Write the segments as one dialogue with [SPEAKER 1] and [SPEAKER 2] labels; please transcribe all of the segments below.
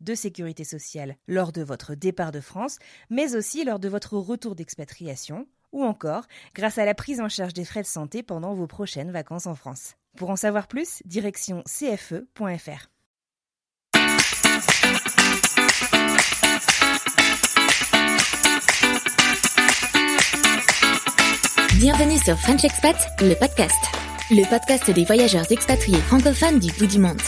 [SPEAKER 1] de sécurité sociale lors de votre départ de France, mais aussi lors de votre retour d'expatriation, ou encore grâce à la prise en charge des frais de santé pendant vos prochaines vacances en France. Pour en savoir plus, direction cfe.fr.
[SPEAKER 2] Bienvenue sur French Expat, le podcast. Le podcast des voyageurs expatriés francophones du bout du monde.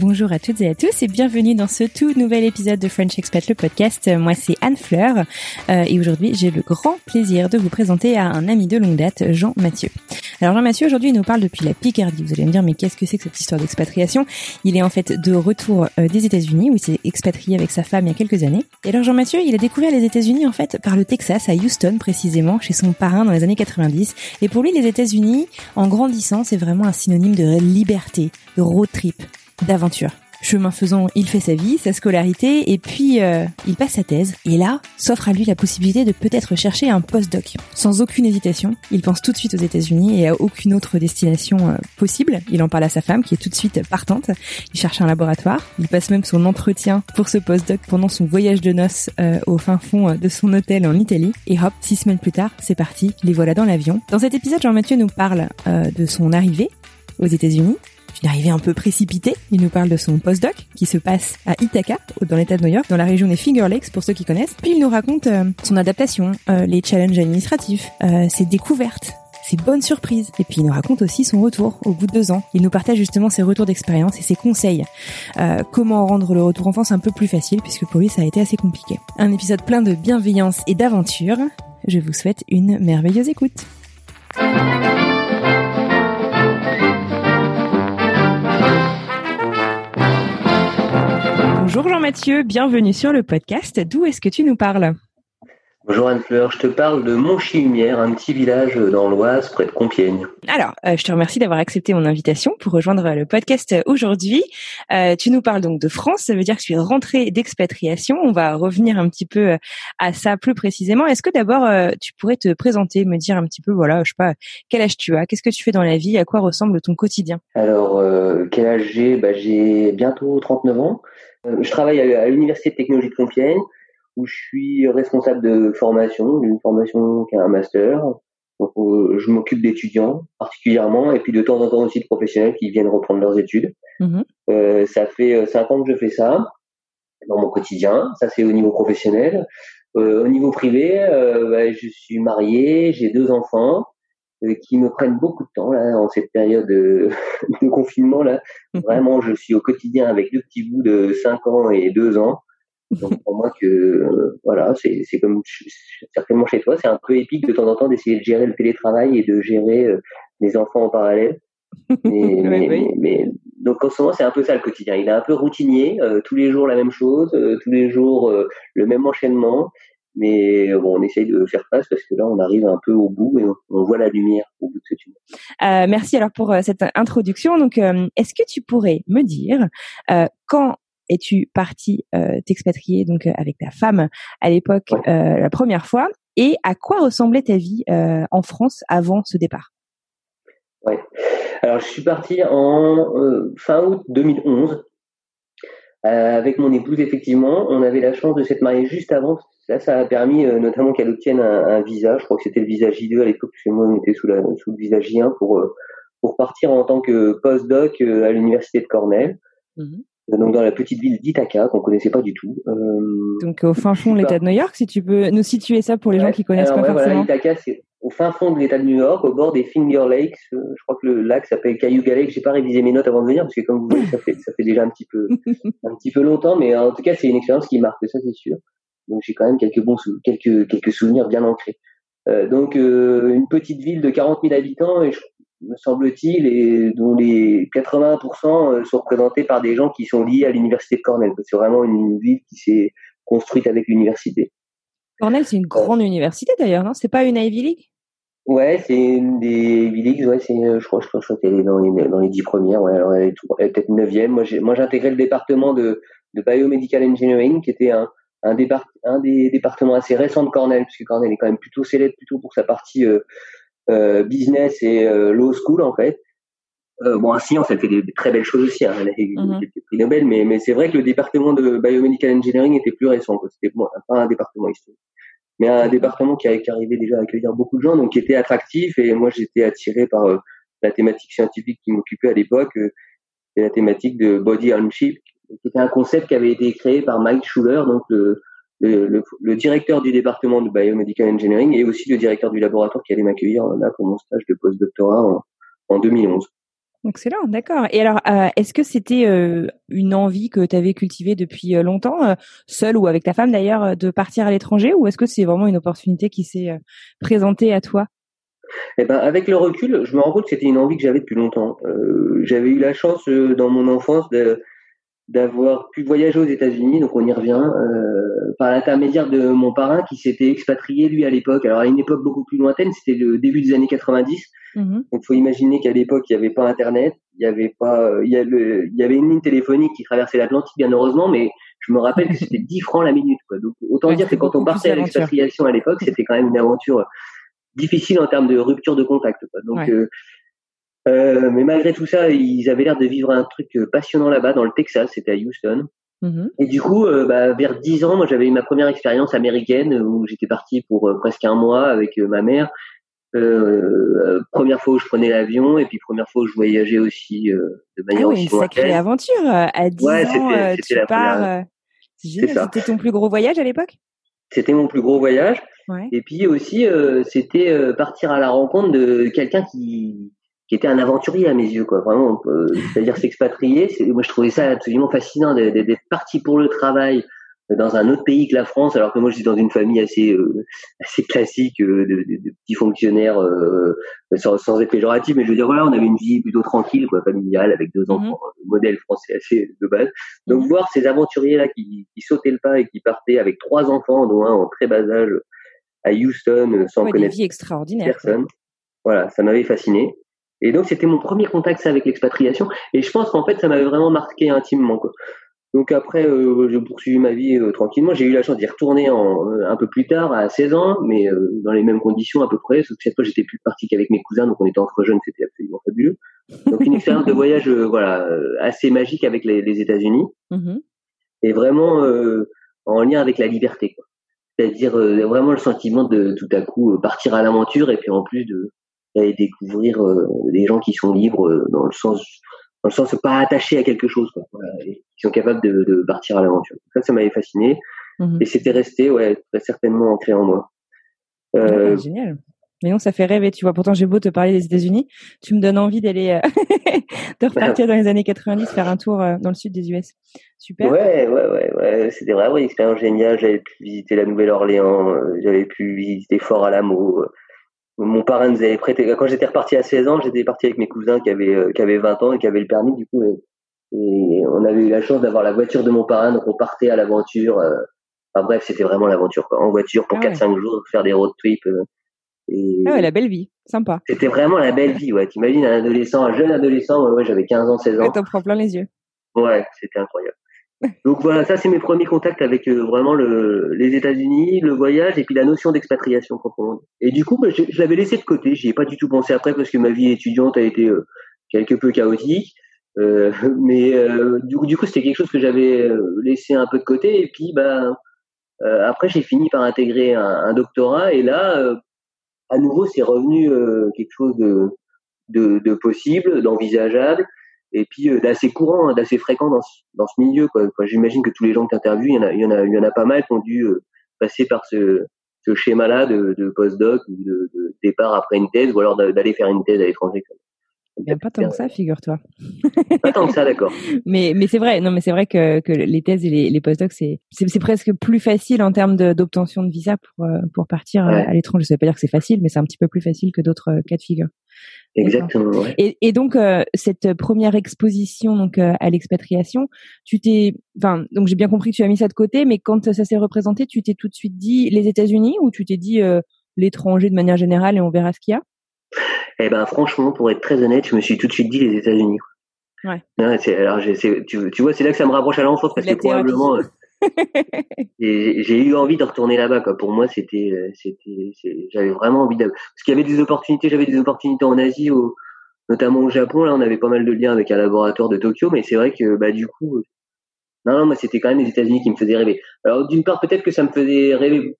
[SPEAKER 1] Bonjour à toutes et à tous et bienvenue dans ce tout nouvel épisode de French Expat le podcast. Moi c'est Anne Fleur euh, et aujourd'hui j'ai le grand plaisir de vous présenter à un ami de longue date, Jean Mathieu. Alors Jean Mathieu aujourd'hui il nous parle depuis la Picardie. Vous allez me dire mais qu'est-ce que c'est que cette histoire d'expatriation? Il est en fait de retour euh, des États-Unis où il s'est expatrié avec sa femme il y a quelques années. Et alors Jean Mathieu il a découvert les États-Unis en fait par le Texas à Houston précisément chez son parrain dans les années 90. Et pour lui les États-Unis en grandissant c'est vraiment un synonyme de liberté, de road trip d'aventure. Chemin faisant, il fait sa vie, sa scolarité, et puis euh, il passe sa thèse. Et là, s'offre à lui la possibilité de peut-être chercher un postdoc. Sans aucune hésitation, il pense tout de suite aux États-Unis et à aucune autre destination euh, possible. Il en parle à sa femme, qui est tout de suite partante. Il cherche un laboratoire. Il passe même son entretien pour ce postdoc pendant son voyage de noces euh, au fin fond de son hôtel en Italie. Et hop, six semaines plus tard, c'est parti. Les voilà dans l'avion. Dans cet épisode, Jean-Mathieu nous parle de son arrivée aux États-Unis, une arrivée un peu précipitée. Il nous parle de son postdoc qui se passe à Ithaca, dans l'état de New York, dans la région des Finger Lakes pour ceux qui connaissent. Puis il nous raconte euh, son adaptation, euh, les challenges administratifs, euh, ses découvertes, ses bonnes surprises. Et puis il nous raconte aussi son retour au bout de deux ans. Il nous partage justement ses retours d'expérience et ses conseils. Comment rendre le retour en France un peu plus facile puisque pour lui ça a été assez compliqué. Un épisode plein de bienveillance et d'aventure. Je vous souhaite une merveilleuse écoute. Bonjour Jean-Mathieu, bienvenue sur le podcast. D'où est-ce que tu nous parles
[SPEAKER 3] Bonjour Anne-Fleur, je te parle de Montchilumière, un petit village dans l'Oise près de Compiègne.
[SPEAKER 1] Alors, euh, je te remercie d'avoir accepté mon invitation pour rejoindre le podcast aujourd'hui. Euh, tu nous parles donc de France, ça veut dire que tu es rentrée d'expatriation. On va revenir un petit peu euh, à ça plus précisément. Est-ce que d'abord euh, tu pourrais te présenter, me dire un petit peu, voilà, je sais pas, quel âge tu as, qu'est-ce que tu fais dans la vie, à quoi ressemble ton quotidien?
[SPEAKER 3] Alors, quel âge j'ai? Bah, J'ai bientôt 39 ans. Euh, je travaille à, l'Université de technologie de Compiègne où je suis responsable de formation, d'une formation qui a un master. Donc, euh, je m'occupe d'étudiants particulièrement et puis de temps en temps aussi de professionnels qui viennent reprendre leurs études.
[SPEAKER 1] Mhm.
[SPEAKER 3] Euh, ça fait euh, cinq ans que je fais ça dans mon quotidien. Ça c'est au niveau professionnel. Euh, au niveau privé, euh, bah, je suis marié, j'ai deux enfants qui me prennent beaucoup de temps là en cette période de, de confinement là. Vraiment, je suis au quotidien avec deux petits bouts de 5 ans et 2 ans. Donc pour moi que euh, voilà, c'est c'est comme certainement chez toi, c'est un peu épique de temps en temps d'essayer de gérer le télétravail et de gérer euh, les enfants en parallèle. Mais,
[SPEAKER 1] Oui,
[SPEAKER 3] mais,
[SPEAKER 1] oui.
[SPEAKER 3] mais- mais- donc en ce moment c'est un peu ça le quotidien. Il est un peu routinier, euh, tous les jours la même chose, euh, tous les jours euh, le même enchaînement. Mais euh, bon, on essaye de faire face parce que là on arrive un peu au bout et on, on voit la lumière au bout de ce tunnel.
[SPEAKER 1] Euh, merci alors pour euh, cette introduction. Donc, euh, est-ce que tu pourrais me dire euh, quand es-tu parti euh, t'expatrier donc avec ta femme à l'époque
[SPEAKER 3] Ouais.
[SPEAKER 1] euh, la première fois et à quoi ressemblait ta vie euh, en France avant ce départ?
[SPEAKER 3] Ouais. Alors, je suis parti en euh, fin août 2011 euh, avec mon épouse. Effectivement, on avait la chance de s'être mariés juste avant. Ça, ça a permis euh, notamment qu'elle obtienne un, un visa. Je crois que c'était le visa J2 à l'époque, parce que moi, on était sous, la, sous le visa J1 pour euh, pour partir en tant que postdoc euh, à l'université de Cornell.
[SPEAKER 1] Mhm.
[SPEAKER 3] donc dans la petite ville d'Ithaca qu'on connaissait pas du tout.
[SPEAKER 1] donc au fin fond l'État de New York, si tu peux nous situer ça pour les gens qui connaissent pas forcément.
[SPEAKER 3] Voilà, Ithaca, c'est au fin fond de l'État de New York, au bord des Finger Lakes. je crois que le lac s'appelle Cayuga Lake. J'ai pas révisé mes notes avant de venir parce que comme vous voyez, ça fait ça fait déjà un petit peu un petit peu longtemps, mais en tout cas c'est une expérience qui marque ça c'est sûr. Donc j'ai quand même quelques bons quelques quelques souvenirs bien ancrés. Euh, donc euh, une petite ville de 40 000 habitants, et me semble-t-il, et dont les 80% euh, sont représentés par des gens qui sont liés à l'université de Cornell. C'est vraiment une ville qui s'est construite avec l'université.
[SPEAKER 1] Cornell, c'est une grande université d'ailleurs, non? C'est pas une Ivy League?
[SPEAKER 3] Ouais, c'est une des Ivy Leagues. Ouais, c'est, je crois, je crois, je crois qu'elle est dans les dans les dix premières. Ouais, alors elle est, elle est peut-être neuvième. Moi, j'ai moi j'ai intégré le département de de biomedical engineering, qui était un un, départ, un des départements assez récents de Cornell, puisque Cornell est quand même plutôt célèbre plutôt pour sa partie euh, euh, business et euh, law school en fait. Euh, bon, en science, elle fait des, très belles choses aussi. Hein, elle a eu mm des prix Nobel, mais, mais c'est vrai que le département de biomedical engineering était plus récent. C'était bon, pas un département historique, mais un département qui, qui, arrivait déjà à accueillir beaucoup de gens, donc qui était attractif. Et moi, j'étais attiré par la thématique scientifique qui m'occupait à l'époque, c'est la thématique de body on chip, c'était un concept qui avait été créé par Mike Schuller, donc le, le, directeur du département de biomedical engineering et aussi le directeur du laboratoire qui allait m'accueillir là pour mon stage de postdoctorat en, en 2011.
[SPEAKER 1] Excellent, d'accord. Et alors, euh, est-ce que c'était euh, une envie que tu avais cultivée depuis euh, longtemps, euh, seule ou avec ta femme d'ailleurs, de partir à l'étranger, ou est-ce que c'est vraiment une opportunité qui s'est présentée à toi?
[SPEAKER 3] Eh ben, avec le recul, je me rends compte que c'était une envie que j'avais depuis longtemps. j'avais eu la chance dans mon enfance de, d'avoir pu voyager aux États-Unis, donc on y revient, euh, par l'intermédiaire de mon parrain qui s'était expatrié lui à l'époque. Alors à une époque beaucoup plus lointaine, c'était le début des années 90. Mm-hmm. Donc faut imaginer qu'à l'époque il n'y avait pas Internet, il y avait pas, il y, avait, il y avait une ligne téléphonique qui traversait l'Atlantique bien heureusement, mais je me rappelle que c'était 10 francs la minute. Quoi. Donc autant dire que quand on partait à l'expatriation à l'époque, c'était quand même une aventure difficile en termes de rupture de contact. Quoi. Donc euh, euh, mais malgré tout ça, ils avaient l'air de vivre un truc euh, passionnant là-bas, dans le Texas, c'était à Houston. Mm-hmm. Et du coup, euh, bah, vers 10 ans, moi j'avais eu ma première expérience américaine où j'étais parti pour presque un mois avec ma mère. première fois où je prenais l'avion et puis première fois où je voyageais aussi de manière ah oui,
[SPEAKER 1] aussi une sacrée aventure à 10 ouais, ans tu pars c'était ton plus gros voyage à l'époque?
[SPEAKER 3] C'était mon plus gros voyage ouais. et puis aussi c'était partir à la rencontre de quelqu'un qui qui était un aventurier à mes yeux, quoi. Vraiment, c'est-à-dire s'expatrier. Moi, je trouvais ça absolument fascinant d'être parti pour le travail dans un autre pays que la France, alors que moi, je suis dans une famille assez euh, assez classique euh, de, de, de, petits fonctionnaires, euh, sans, sans, être péjoratif, mais je veux dire, voilà, on avait une vie plutôt tranquille, quoi, familiale, avec deux mhm. enfants, modèle français assez de base. Donc, mhm. voir ces aventuriers-là qui, qui sautaient le pas et qui partaient avec trois enfants, dont un en très bas âge, à Houston, sans connaître personne. Voilà, ça m'avait fasciné. Et donc c'était mon premier contact avec l'expatriation. Et je pense qu'en fait ça m'avait vraiment marqué intimement. Quoi. Donc après, euh, j'ai poursuivi ma vie euh, tranquillement. J'ai eu la chance d'y retourner en, euh, un peu plus tard, à 16 ans, mais euh, dans les mêmes conditions à peu près. Sauf que cette fois, j'étais plus parti qu'avec mes cousins, donc on était entre jeunes, c'était absolument fabuleux. Donc une expérience de voyage, voilà, assez magique avec les, les États-Unis, mm-hmm. et vraiment en lien avec la liberté. C'est-à-dire vraiment le sentiment de tout à coup partir à l'aventure, et puis en plus de et découvrir euh, des gens qui sont libres euh, dans le sens dans le sens pas attachés à quelque chose quoi, et qui sont capables de, de partir à l'aventure. Ça, ça m'avait fasciné mhm. et c'était resté ouais très certainement ancré en moi.
[SPEAKER 1] Euh, génial. Mais non, ça fait rêver, tu vois. Pourtant, j'ai beau te parler des États-Unis, tu me donnes envie d'aller euh, de repartir dans les années 90, faire un tour dans le sud des US. Super.
[SPEAKER 3] Ouais, ouais, ouais, ouais. C'était vraiment une expérience géniale. J'avais pu visiter la Nouvelle-Orléans, j'avais pu visiter Fort Alamo, mon parrain nous avait prêté. Quand j'étais reparti à 16 ans, j'étais parti avec mes cousins qui avaient euh, qui avaient 20 ans et qui avaient le permis du coup. Et, on avait eu la chance d'avoir la voiture de mon parrain, donc on partait à l'aventure. Euh, enfin bref, c'était vraiment l'aventure quoi. En voiture pour 4-5 ah jours, faire des road trips. Euh,
[SPEAKER 1] et... Ah ouais, la belle vie, sympa.
[SPEAKER 3] C'était vraiment la belle vie, ouais. T'imagines un adolescent, un jeune adolescent, ouais, ouais j'avais 15 ans, 16 ans. Ouais,
[SPEAKER 1] t'en prends plein les yeux.
[SPEAKER 3] Ouais, c'était incroyable. Donc voilà, ça c'est mes premiers contacts avec euh, vraiment le, les États-Unis, le voyage et puis la notion d'expatriation proprement dit. Et du coup, bah, je, je l'avais laissé de côté, j'y ai pas du tout pensé après parce que ma vie étudiante a été euh, quelque peu chaotique. Euh, mais euh, du coup, du coup, c'était quelque chose que j'avais laissé un peu de côté. Et puis, bah, après, j'ai fini par intégrer un, un doctorat et là, à nouveau, c'est revenu quelque chose de, de, de possible, d'envisageable. Et puis d'assez courant, hein, d'assez fréquent dans ce, dans ce milieu. Quoi. J'imagine que tous les gens que tu interviews, il y en a, il y en a, il y en a pas mal qui ont dû passer par ce, ce schéma-là de, de post-doc ou de, de, départ après une thèse, ou alors d'aller faire une thèse à l'étranger.
[SPEAKER 1] Il pas tant que ça, figure-toi.
[SPEAKER 3] Pas tant que ça, d'accord.
[SPEAKER 1] mais mais c'est vrai, non mais c'est vrai que, que les thèses et les, les post-docs c'est c'est presque plus facile en termes d'obtention de, visa pour euh, pour partir euh, à l'étranger. Ça veut pas dire que c'est facile, mais c'est un petit peu plus facile que d'autres euh, cas de figure.
[SPEAKER 3] Exactement. Ouais.
[SPEAKER 1] Et, et donc cette première exposition donc à l'expatriation, tu t'es, enfin donc j'ai bien compris que tu as mis ça de côté, mais quand ça s'est représenté, tu t'es tout de suite dit les États-Unis ou tu t'es dit l'étranger de manière générale et on verra ce qu'il y a?
[SPEAKER 3] Eh ben franchement, pour être très honnête, je me suis tout de suite dit les États-Unis.
[SPEAKER 1] Ouais.
[SPEAKER 3] alors tu, tu vois, c'est là que ça me rapproche à l'enfance parce que probablement euh, j'ai eu envie de retourner là-bas. Quoi. Pour moi, c'était, euh, c'était, j'avais vraiment envie d'aller. Parce qu'il y avait des opportunités. J'avais des opportunités en Asie, au, notamment au Japon. Là, on avait pas mal de liens avec un laboratoire de Tokyo, mais c'est vrai que bah du coup, non, non, moi c'était quand même les États-Unis qui me faisaient rêver. Alors d'une part, peut-être que ça me faisait rêver,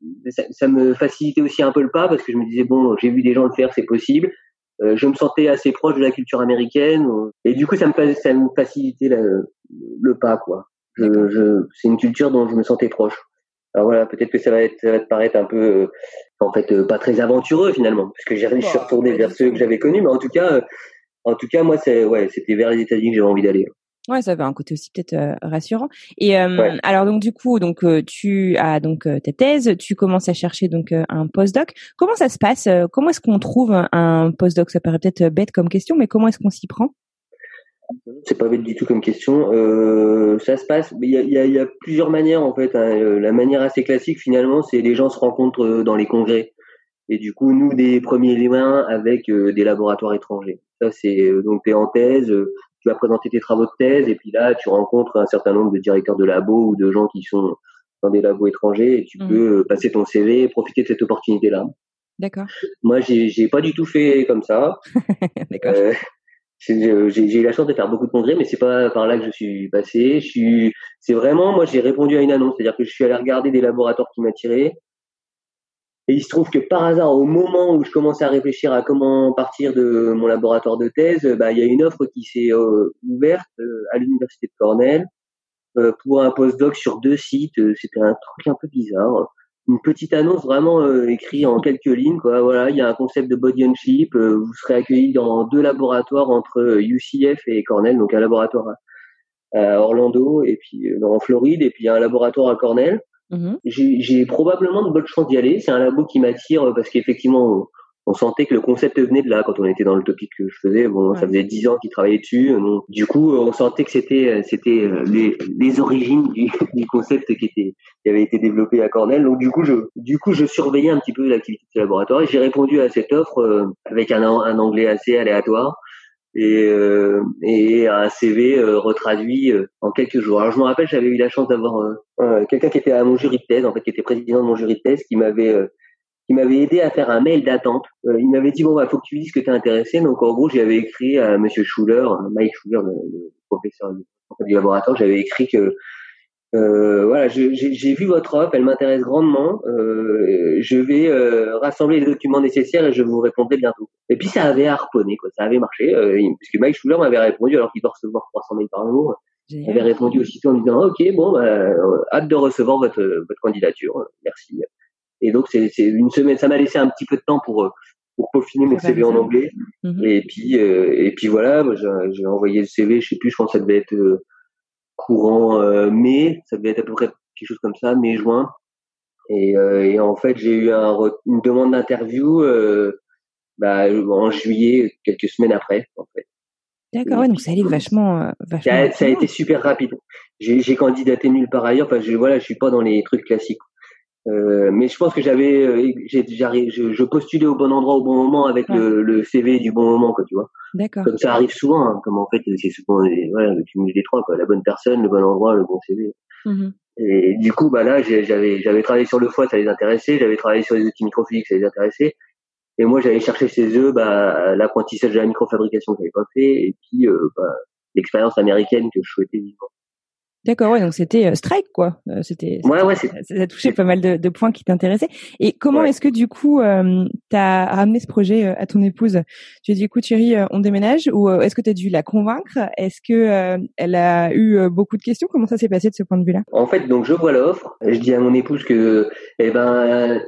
[SPEAKER 3] ça, me facilitait aussi un peu le pas parce que je me disais bon, j'ai vu des gens le faire, c'est possible. Euh, je me sentais assez proche de la culture américaine et du coup ça me ça me facilitait le, le pas quoi. Je, je, c'est une culture dont je me sentais proche. Alors voilà, peut-être que ça va, être, ça va te paraître un peu, euh, en fait, euh, pas très aventureux finalement, parce que j'ai, je suis retourné vers ceux que j'avais connus, mais en tout cas, en tout cas, moi, c'est ouais, c'était vers les États-Unis que j'avais envie d'aller.
[SPEAKER 1] Ouais, ça avait un côté aussi peut-être euh, rassurant. Et euh, alors donc du coup, donc euh, tu as donc ta thèse, tu commences à chercher donc un postdoc. Comment ça se passe Comment est-ce qu'on trouve un postdoc? Ça paraît peut-être bête comme question, mais comment est-ce qu'on s'y prend?
[SPEAKER 3] C'est pas bête du tout comme question. Euh, ça se passe. Il y a, y, a, y a, plusieurs manières en fait. Hein. La manière assez classique finalement, c'est les gens se rencontrent dans les congrès. Et du coup, nous des premiers liens avec des laboratoires étrangers. Ça c'est donc t'es en thèse, tu vas présenter tes travaux de thèse et puis là tu rencontres un certain nombre de directeurs de labos ou de gens qui sont dans des labos étrangers et tu mmh. peux euh, passer ton CV et profiter de cette opportunité là.
[SPEAKER 1] D'accord.
[SPEAKER 3] Moi j'ai j'ai pas du tout fait comme ça.
[SPEAKER 1] D'accord. Euh,
[SPEAKER 3] j'ai eu la chance de faire beaucoup de congrès, mais c'est pas par là que je suis passé. Je suis, c'est vraiment, moi, j'ai répondu à une annonce, c'est-à-dire que je suis allé regarder des laboratoires qui m'attiraient. Et il se trouve que par hasard, au moment où je commençais à réfléchir à comment partir de mon laboratoire de thèse, bah, il y a une offre qui s'est euh, ouverte euh, à l'université de Cornell euh, pour un postdoc sur deux sites. C'était un truc un peu bizarre. Une petite annonce vraiment écrite en quelques lignes. Quoi. Voilà, il y a un concept de body on chip. vous serez accueilli dans deux laboratoires entre UCF et Cornell, donc un laboratoire à Orlando et puis en Floride, et puis un laboratoire à Cornell. Mmh j'ai probablement de bonnes chances d'y aller. C'est un labo qui m'attire euh, parce qu'effectivement, on, sentait que le concept venait de là quand on était dans le topic que je faisais. Bon, ça faisait dix ans qu'il travaillait dessus. Donc, du coup, on sentait que c'était euh, c'était euh, les, les origines du, du, concept qui était qui avait été développé à Cornell. Donc, du coup, je du coup, je surveillais un petit peu l'activité ce laboratoire et j'ai répondu à cette offre avec un, un anglais assez aléatoire et, euh, et un CV euh, retraduit euh, en quelques jours. Alors je me rappelle, j'avais eu la chance d'avoir quelqu'un qui était à mon jury de thèse, en fait, qui était président de mon jury de thèse, qui m'avait qui m'avait aidé à faire un mail d'attente. il m'avait dit bon bah faut que tu dises que tu es intéressé. Donc en gros j'avais écrit à Monsieur Schuller, Mike Schuller, le, le professeur du laboratoire, j'avais écrit que euh, voilà, j'ai vu votre offre, elle m'intéresse grandement. Euh, je vais euh, rassembler les documents nécessaires et je vous répondrai bientôt. Et puis ça avait harponné, quoi, ça avait marché, euh, puisque Mike Schuller m'avait répondu alors qu'il doit recevoir 300 mails par jour. Il avait répondu aussitôt en disant ok bon bah, euh, hâte de recevoir votre votre candidature, merci. Et donc c'est une semaine, ça m'a laissé un petit peu de temps pour pour peaufiner mon CV en anglais. Mhm. Et puis et puis voilà, j'ai envoyé le CV, je sais plus, je pense que ça devait être courant euh, mai, ça devait être à peu près quelque chose comme ça, mai-juin. Et, euh, et, en fait, j'ai eu un, une demande d'interview euh, bah, en juillet, quelques semaines après, en fait.
[SPEAKER 1] D'accord, ouais, donc ça allait vachement, vachement.
[SPEAKER 3] Ça, ça a été super rapide. J'ai candidaté nulle part ailleurs. Enfin, je, voilà, je suis pas dans les trucs classiques. Euh, mais je pense que j'avais, euh, je, je, postulais au bon endroit au bon moment avec le, le, CV du bon moment, quoi, tu vois.
[SPEAKER 1] D'accord.
[SPEAKER 3] Comme ça arrive souvent, hein, comme en fait c'est souvent voilà, le cumul des trois, quoi, la bonne personne, le bon endroit, le bon CV. Mmh Et du coup, bah là, j'avais j'avais travaillé sur le foie, ça les intéressait, j'avais travaillé sur les outils microphysiques, ça les intéressait. Et moi, j'allais chercher chez eux bah, l'apprentissage de la microfabrication que j'avais pas fait, et puis euh, bah, l'expérience américaine que je souhaitais vivre.
[SPEAKER 1] D'accord, ouais, donc c'était euh, strike quoi. Euh, c'était,
[SPEAKER 3] ouais, ouais,
[SPEAKER 1] ça, a touché pas mal de, de points qui t'intéressaient. Et comment est-ce que du coup, euh, tu as ramené ce projet à ton épouse? Tu as dit, écoute Thierry, on déménage ou est-ce que tu as dû la convaincre? Est-ce que elle a eu beaucoup de questions? Comment ça s'est passé de ce point de vue-là?
[SPEAKER 3] En fait, donc je vois l'offre. Je dis à mon épouse que, eh ben,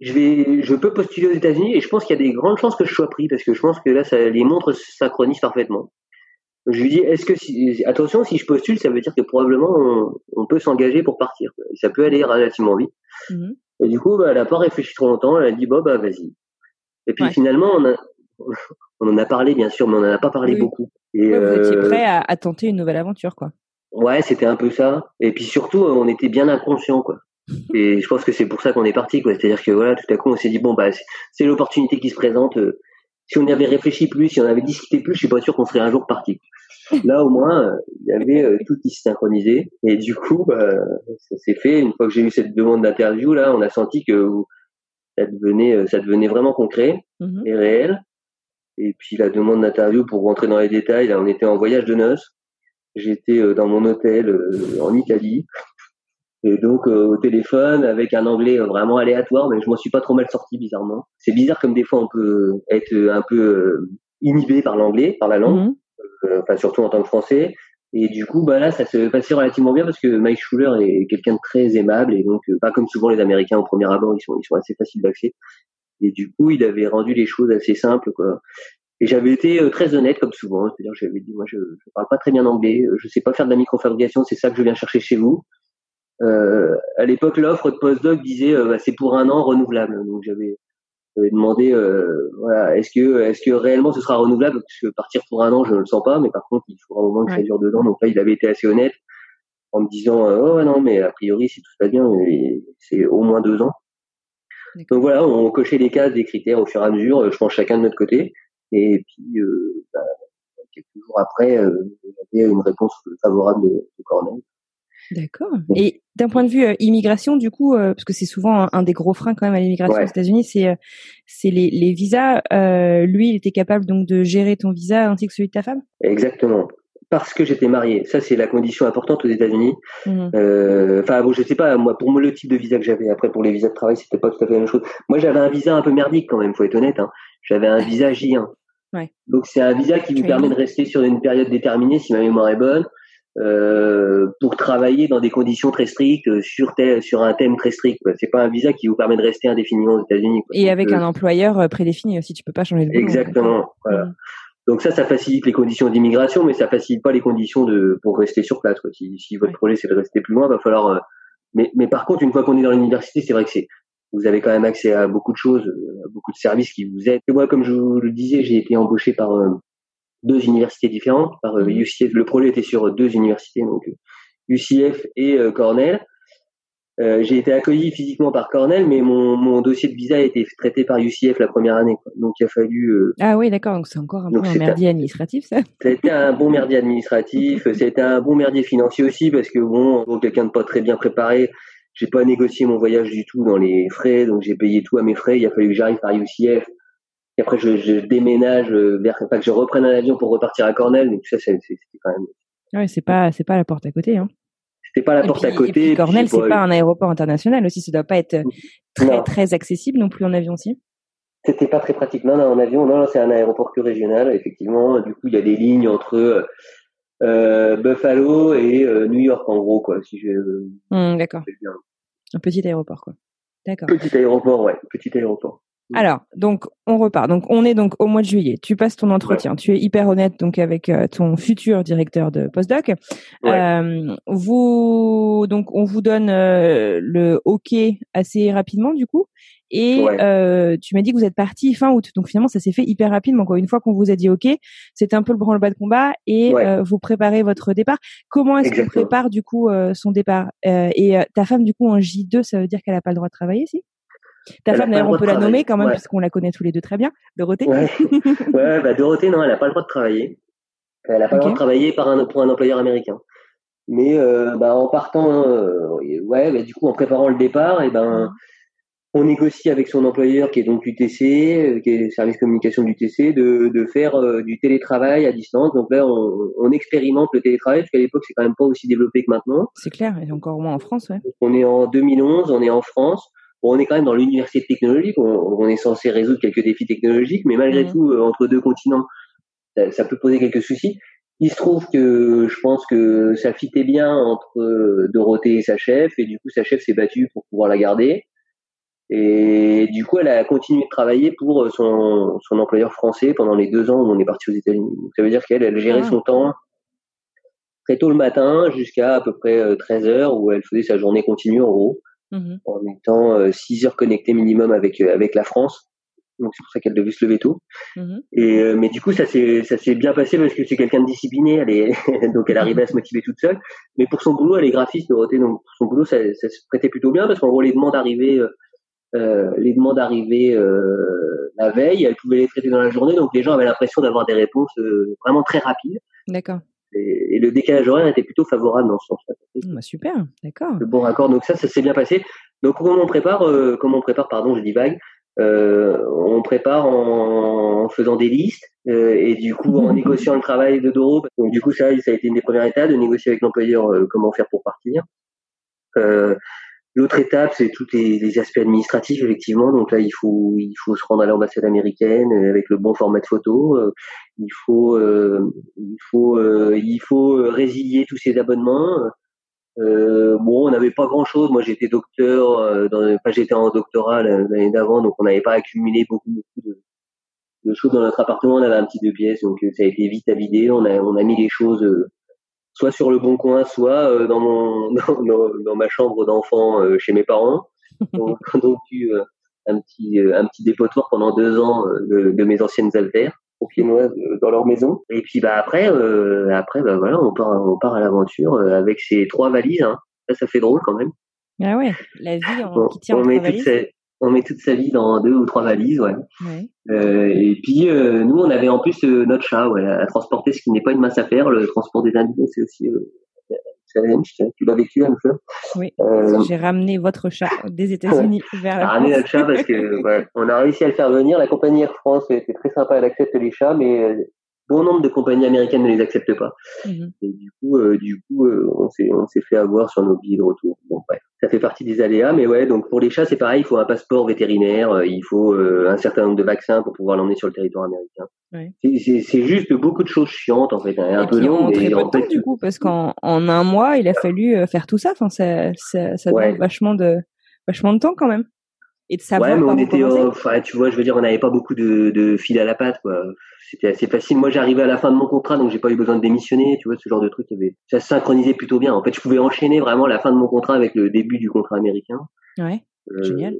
[SPEAKER 3] je vais, je peux postuler aux États-Unis et je pense qu'il y a des grandes chances que je sois pris parce que je pense que là, ça, les montres synchronisent parfaitement. Je lui dis, est-ce que si, attention, si je postule, ça veut dire que probablement on, peut s'engager pour partir. Et ça peut aller relativement vite. Mhm. Et du coup, bah, elle a pas réfléchi trop longtemps. Elle a dit, bon bah vas-y. Et puis finalement, on, a, on en a parlé bien sûr, mais on en a pas parlé beaucoup.
[SPEAKER 1] Et vous étiez euh, prêt à, à, tenter une nouvelle aventure, quoi.
[SPEAKER 3] Ouais, c'était un peu ça. Et puis surtout, on était bien inconscient, quoi. Et je pense que c'est pour ça qu'on est parti, quoi. C'est-à-dire que voilà, tout à coup, on s'est dit bon bah c'est l'opportunité qui se présente. Euh, si on y avait réfléchi plus, si on avait discuté plus, je suis pas sûr qu'on serait un jour parti. Là, au moins, euh, il y avait euh, tout qui se synchronisait. Et du coup, bah, ça s'est fait. Une fois que j'ai eu cette demande d'interview, là, on a senti que ça devenait, euh, ça devenait vraiment concret mhm. et réel. Et puis la demande d'interview, pour rentrer dans les détails, là, on était en voyage de noces. J'étais dans mon hôtel en Italie. Et donc au téléphone avec un anglais vraiment aléatoire, mais je m'en suis pas trop mal sorti bizarrement. C'est bizarre comme des fois on peut être un peu inhibé par l'anglais, par la langue. Mhm. Euh, enfin surtout en tant que Français. Et du coup, bah là, ça se passait relativement bien parce que Mike Schuller est quelqu'un de très aimable et donc euh, pas comme souvent les Américains au premier abord, ils sont ils sont assez faciles d'accès. Et du coup, il avait rendu les choses assez simples, quoi. Et j'avais été euh, très honnête comme souvent, c'est-à-dire j'avais dit moi je, je parle pas très bien anglais, je sais pas faire de la microfabrication, c'est ça que je viens chercher chez vous. Euh, à l'époque, l'offre de postdoc disait bah, c'est pour un an renouvelable, donc j'avais j'avais demandé euh, voilà est-ce que est-ce que réellement ce sera renouvelable? Parce que partir pour un an je ne le sens pas mais par contre il faudra au moins que ça dure dedans donc là il avait été assez honnête en me disant euh, oh non mais a priori si tout va bien c'est au moins deux ans. Donc voilà on cochait les cases des critères au fur et à mesure je pense chacun de notre côté. Et puis euh, bah, quelques jours après euh, avait une réponse favorable de, de Cornell
[SPEAKER 1] D'accord. Et d'un point de vue euh, immigration, du coup, euh, parce que c'est souvent un, des gros freins quand même à l'immigration aux États-Unis, c'est euh, c'est les, les visas. lui, il était capable donc de gérer ton visa ainsi que celui de ta femme?
[SPEAKER 3] Exactement. Parce que j'étais marié. Ça, c'est la condition importante aux États-Unis. Mmh. Enfin, bon, je sais pas. Moi, pour moi, le type de visa que j'avais. Après, pour les visas de travail, c'était pas tout à fait la même chose. Moi, j'avais un visa un peu merdique quand même. Faut être honnête. Hein. J'avais un visa J1. Ouais. Donc, c'est un visa qui vous permet de rester sur une période déterminée, si ma mémoire est bonne. Euh, pour travailler dans des conditions très strictes euh, sur sur un thème très strict. C'est pas un visa qui vous permet de rester indéfiniment aux États-Unis.
[SPEAKER 1] Et avec euh, un employeur prédéfini aussi, tu peux pas changer de boulot.
[SPEAKER 3] Exactement. Voilà. Mm. Donc ça, ça facilite les conditions d'immigration, mais ça facilite pas les conditions de pour rester sur place. Quoi. Si, si votre projet c'est de rester plus loin, va falloir. Mais, mais par contre, une fois qu'on est dans l'université, c'est vrai que c'est vous avez quand même accès à beaucoup de choses, à beaucoup de services qui vous aident. Et moi, comme je vous le disais, j'ai été embauché par deux universités différentes. Par UCF, mhm. le projet était sur deux universités, donc UCF et euh, Cornell. Euh, j'ai été accueilli physiquement par Cornell, mais mon, mon dossier de visa a été traité par UCF la première année. Quoi. Donc il a fallu.
[SPEAKER 1] Euh... Ah oui, d'accord. Donc c'est encore un bon merdier administratif, ça.
[SPEAKER 3] Été un bon merdier administratif. été un bon merdier financier aussi, parce que bon, bon quelqu'un de pas très bien préparé, j'ai pas négocié mon voyage du tout dans les frais, donc j'ai payé tout à mes frais. Il a fallu que j'arrive par UCF et après, je, je déménage euh, vers, enfin, que je reprenne un avion pour repartir à Cornell. Donc ça, c'est quand même.
[SPEAKER 1] Ouais, c'est pas, c'est pas la porte à côté, hein.
[SPEAKER 3] C'était pas la porte à côté. Et
[SPEAKER 1] puis Cornell, c'est pas un aéroport international aussi. Ça doit pas être très, très accessible non plus en avion aussi.
[SPEAKER 3] C'était pas très pratique. Non, non, en avion, non, c'est un aéroport que régional. Effectivement, du coup, il y a des lignes entre euh, Buffalo et euh, New York, en gros, quoi. Si je.
[SPEAKER 1] Mmh, D'accord. Un petit aéroport, quoi. D'accord.
[SPEAKER 3] Petit aéroport, ouais, petit aéroport.
[SPEAKER 1] Alors, donc on repart. Donc on est donc au mois de juillet. Tu passes ton entretien. Tu es hyper honnête donc avec euh, ton futur directeur de postdoc. Euh, vous donc on vous donne euh, le OK assez rapidement du coup. Et tu m'as dit que vous êtes parti fin août. Donc finalement ça s'est fait hyper rapidement. Quoi. Une fois qu'on vous a dit OK, c'était un peu le branle-bas de combat et vous préparez votre départ. Comment est-ce qu'on prépare du coup son départ? Et ta femme du coup en J2, ça veut dire qu'elle a pas le droit de travailler, si? Ta femme, d'ailleurs, on peut la nommer quand même, puisqu'on la connaît tous les deux très bien, Dorothée.
[SPEAKER 3] Ouais, ouais bah, Dorothée, non, elle n'a pas le droit de travailler. Elle n'a pas le droit de travailler par un, pour un employeur américain. Mais euh, bah, en partant, euh, ouais, bah, du coup, en préparant le départ, et ben, on négocie avec son employeur qui est donc l'UTC, euh, qui est le service communication de l'UTC, de, de faire euh, du télétravail à distance. Donc là, on, on expérimente le télétravail, parce qu'à l'époque, c'est quand même pas aussi développé que maintenant.
[SPEAKER 1] C'est clair, et encore moins en France, ouais.
[SPEAKER 3] On est en 2011, on est en France. Bon, on est quand même dans l'université technologique, on, on, est censé résoudre quelques défis technologiques, mais malgré
[SPEAKER 1] Mhm.
[SPEAKER 3] tout, euh, entre deux continents, ça, ça peut poser quelques soucis. Il se trouve que je pense que ça fitait bien entre euh, Dorothée et sa chef, et du coup, sa chef s'est battue pour pouvoir la garder. Et du coup, elle a continué de travailler pour son, son employeur français pendant les deux ans où on est parti aux États-Unis. Ça veut dire qu'elle, elle gérait
[SPEAKER 1] Ah.
[SPEAKER 3] son temps très tôt le matin jusqu'à à peu près 13 heures où elle faisait sa journée continue en gros,
[SPEAKER 1] Mhm.
[SPEAKER 3] en étant euh, 6 heures connectée minimum avec euh, avec la France. Donc c'est pour ça qu'elle devait se lever tôt.
[SPEAKER 1] Mhm.
[SPEAKER 3] Et euh, mais du coup ça s'est ça s'est bien passé parce que c'est quelqu'un de discipliné, elle est donc elle arrivait à se motiver toute seule. Mais pour son boulot, elle est graphiste Dorothée, donc pour son boulot ça, ça se prêtait plutôt bien parce qu'en gros les demandes arrivaient euh, euh, les demandes arrivaient euh, la veille, elle pouvait les traiter dans la journée, donc les gens avaient l'impression d'avoir des réponses euh, vraiment très rapides.
[SPEAKER 1] D'accord.
[SPEAKER 3] Et, et le décalage horaire était plutôt favorable dans ce sens-là.
[SPEAKER 1] Bah, super, d'accord.
[SPEAKER 3] Le bon raccord, donc ça, ça s'est bien passé. Donc comment on prépare, euh, comment on prépare, pardon, je divague. Euh, on prépare en, en faisant des listes euh, et du coup en négociant le travail de Doro. Donc du coup ça, ça a été une des premières étapes de négocier avec l'employeur euh, comment faire pour partir. L'autre étape, c'est tous les, les aspects administratifs, effectivement. Donc là, il faut, il faut se rendre à l'ambassade américaine euh, avec le bon format de photo. Euh, il faut, euh, il faut, euh, il faut euh, résilier tous ces abonnements. Euh, bon, on n'avait pas grand-chose. Moi, j'étais docteur, dans, enfin, j'étais en doctorat l'année d'avant, donc on n'avait pas accumulé beaucoup, beaucoup de, de choses dans notre appartement. On avait un petit deux pièces, donc ça a été vite à vider. On a, on a mis les choses soit sur le bon coin, soit euh, dans mon, dans, dans, ma chambre d'enfant euh, chez mes parents. Donc, donc eu euh, un petit, euh, un petit dépotoir pendant deux ans de, de mes anciennes confinoises euh, dans leur maison. Et puis bah après, euh, après bah voilà, on part, on part à l'aventure euh, avec ces trois valises. Hein. Ça, ça fait drôle quand même.
[SPEAKER 1] Ah ouais, la vie en,
[SPEAKER 3] On,
[SPEAKER 1] qui tient
[SPEAKER 3] on met
[SPEAKER 1] trois
[SPEAKER 3] toute
[SPEAKER 1] valises.
[SPEAKER 3] On met toute sa vie dans deux ou trois valises, ouais.
[SPEAKER 1] Ouais.
[SPEAKER 3] Euh, et puis euh, nous, on avait en plus euh, notre chat, ouais, à transporter, ce qui n'est pas une mince affaire. Le transport des animaux, c'est aussi challenge. Tu l'as vécu, un peu
[SPEAKER 1] Oui, j'ai ramené votre chat des États-Unis vers la
[SPEAKER 3] ramené
[SPEAKER 1] France.
[SPEAKER 3] notre chat parce que ouais, on a réussi à le faire venir. La compagnie Air France était très sympa, elle accepte les chats, mais bon nombre de compagnies américaines ne les acceptent pas.
[SPEAKER 1] Mhm.
[SPEAKER 3] Et du coup, euh, du coup, euh, on s'est on s'est fait avoir sur nos billets de retour. Bon, ça fait partie des aléas, mais ouais. Donc pour les chats, c'est pareil. Il faut un passeport vétérinaire, euh, il faut un certain nombre de vaccins pour pouvoir l'emmener sur le territoire américain.
[SPEAKER 1] Ouais.
[SPEAKER 3] C'est- juste beaucoup de choses chiantes en fait, hein, un
[SPEAKER 1] Et
[SPEAKER 3] peu longues.
[SPEAKER 1] peu
[SPEAKER 3] en
[SPEAKER 1] de temps
[SPEAKER 3] fait,
[SPEAKER 1] du coup, parce qu'en en un mois, il a fallu faire tout ça. Enfin, ça, ça, ça demande vachement de, vachement de temps quand même. Et de savoir
[SPEAKER 3] Ouais, mais on était, enfin, tu vois, je veux dire, on n'avait pas beaucoup de, de fil à la patte, quoi. C'était assez facile. Moi, j'arrivais à la fin de mon contrat, donc j'ai pas eu besoin de démissionner, tu vois, ce genre de truc. avait- Ça se synchronisait plutôt bien. En fait, je pouvais enchaîner vraiment la fin de mon contrat avec le début du contrat américain.
[SPEAKER 1] Ouais.
[SPEAKER 3] Euh,
[SPEAKER 1] Génial.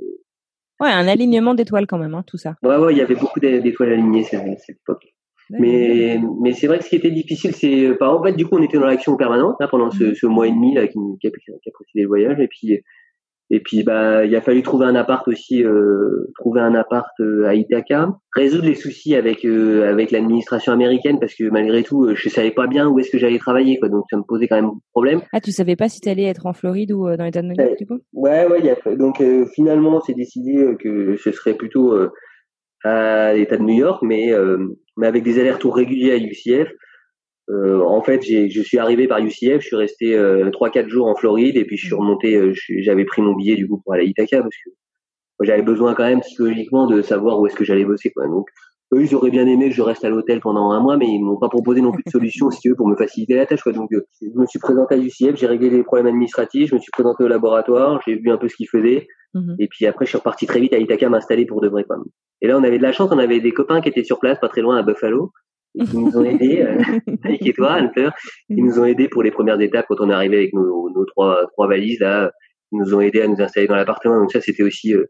[SPEAKER 1] Ouais, un alignement d'étoiles quand même, hein, tout ça.
[SPEAKER 3] Ouais, ouais, il y avait beaucoup d'é- d'étoiles alignées cette, cette époque. Mais, mais c'est vrai que ce qui était difficile, c'est, euh, par en fait, du coup, on était dans l'action permanente là, pendant ce, ce mois et demi là qui, qui, a, qui a précédé le voyage, et puis, et puis, bah, il a fallu trouver un appart aussi, euh, trouver un appart euh, à Ithaca, résoudre les soucis avec euh, avec l'administration américaine parce que malgré tout, euh, je savais pas bien où est-ce que j'allais travailler, quoi, donc ça me posait quand même problème.
[SPEAKER 1] Ah, tu savais pas si t'allais être en Floride ou euh, dans l'État de New York, du coup?
[SPEAKER 3] Ouais, ouais, y a, donc euh, finalement, c'est décidé que ce serait plutôt euh, à l'État de New York, mais euh, mais avec des allers-retours réguliers à UCF. Euh, en fait, je suis arrivé par UCF, je suis resté euh, trois quatre jours en Floride et puis je suis remonté. euh, j'avais pris mon billet du coup pour aller à Ithaca parce que j'avais besoin quand même psychologiquement de savoir où est-ce que j'allais bosser quoi. Donc eux, ils auraient bien aimé que je reste à l'hôtel pendant un mois, mais ils m'ont pas proposé non plus de solution si tu veux pour me faciliter la tâche quoi. Donc euh, je me suis présenté à UCF, j'ai réglé les problèmes administratifs, je me suis présenté au laboratoire, j'ai vu un peu ce qu'ils faisaient.
[SPEAKER 1] Mhm.
[SPEAKER 3] Et puis après, je suis reparti très vite à Ithaca m'installer pour de vrai. Quoi. Et là, on avait de la chance, on avait des copains qui étaient sur place, pas très loin à Buffalo, et qui nous ont aidés, euh, Mike et toi, Hunter, qui nous ont aidés pour les premières étapes quand on est arrivé avec nos, nos trois, trois valises là. Ils nous ont aidés à nous installer dans l'appartement. Donc ça, c'était aussi euh,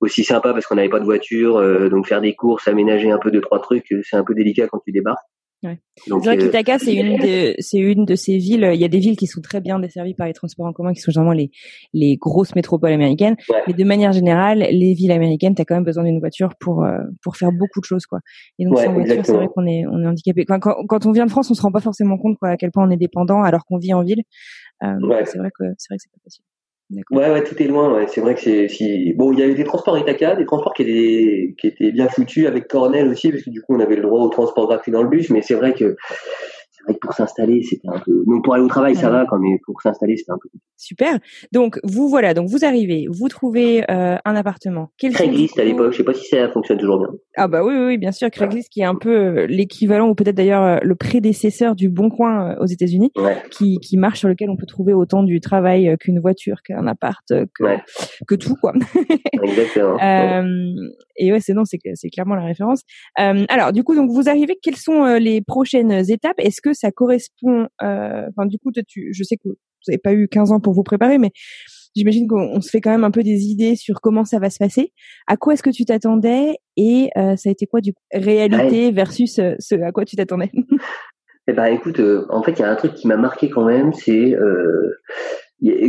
[SPEAKER 3] aussi sympa parce qu'on n'avait pas de voiture, euh, donc faire des courses, aménager un peu deux trois trucs, c'est un peu délicat quand tu débarques.
[SPEAKER 1] Ouais.
[SPEAKER 3] Donc,
[SPEAKER 1] C'est vrai
[SPEAKER 3] euh,
[SPEAKER 1] qu'Ithaca, c'est une de, c'est une de ces villes. Il y a des villes qui sont très bien desservies par les transports en commun, qui sont généralement les, les grosses métropoles américaines.
[SPEAKER 3] Ouais.
[SPEAKER 1] Mais de manière générale, les villes américaines, t'as quand même besoin d'une voiture pour, euh, pour faire beaucoup de choses, quoi. Et donc,
[SPEAKER 3] Ouais,
[SPEAKER 1] sans voiture, c'est vrai qu'on est, on est handicapé. Quand, quand, quand on vient de France, on se rend pas forcément compte, quoi, à quel point on est dépendant alors qu'on vit en ville. Euh,
[SPEAKER 3] Ouais.
[SPEAKER 1] C'est vrai que, c'est vrai que c'est pas facile.
[SPEAKER 3] Ouais, ouais, tout est loin. Ouais. C'est vrai que c'est si bon, il y avait des transports Itaca, des transports qui étaient qui étaient bien foutus avec Cornell aussi, parce que du coup on avait le droit au transport gratuit dans le bus. Mais c'est vrai que c'est vrai que pour s'installer, c'était un peu. Donc pour aller au travail, ça va, quand mais pour s'installer, c'était un peu.
[SPEAKER 1] Super. Donc vous voilà, donc vous arrivez, vous trouvez euh, un appartement.
[SPEAKER 3] Quel Craigslist à l'époque, je sais pas si ça fonctionne toujours bien.
[SPEAKER 1] Ah bah oui, oui, bien sûr, Craigslist qui est un peu euh, l'équivalent ou peut-être d'ailleurs euh, le prédécesseur du Bon Coin aux États-Unis, qui qui marche sur lequel on peut trouver autant du travail qu'une voiture, qu'un appart, que que tout quoi.
[SPEAKER 3] Exactement.
[SPEAKER 1] et ouais, c'est non, c'est c'est clairement la référence. alors du coup, donc vous arrivez, quelles sont les prochaines étapes? Est-ce que ça correspond, euh, enfin du coup, tu, je sais que vous n'avez pas eu 15 ans pour vous préparer, mais j'imagine qu'on se fait quand même un peu des idées sur comment ça va se passer. À quoi est-ce que tu t'attendais et euh, ça a été quoi du coup réalité versus euh, ce à quoi tu t'attendais?
[SPEAKER 3] Eh ben écoute, en fait il y a un truc qui m'a marqué quand même, c'est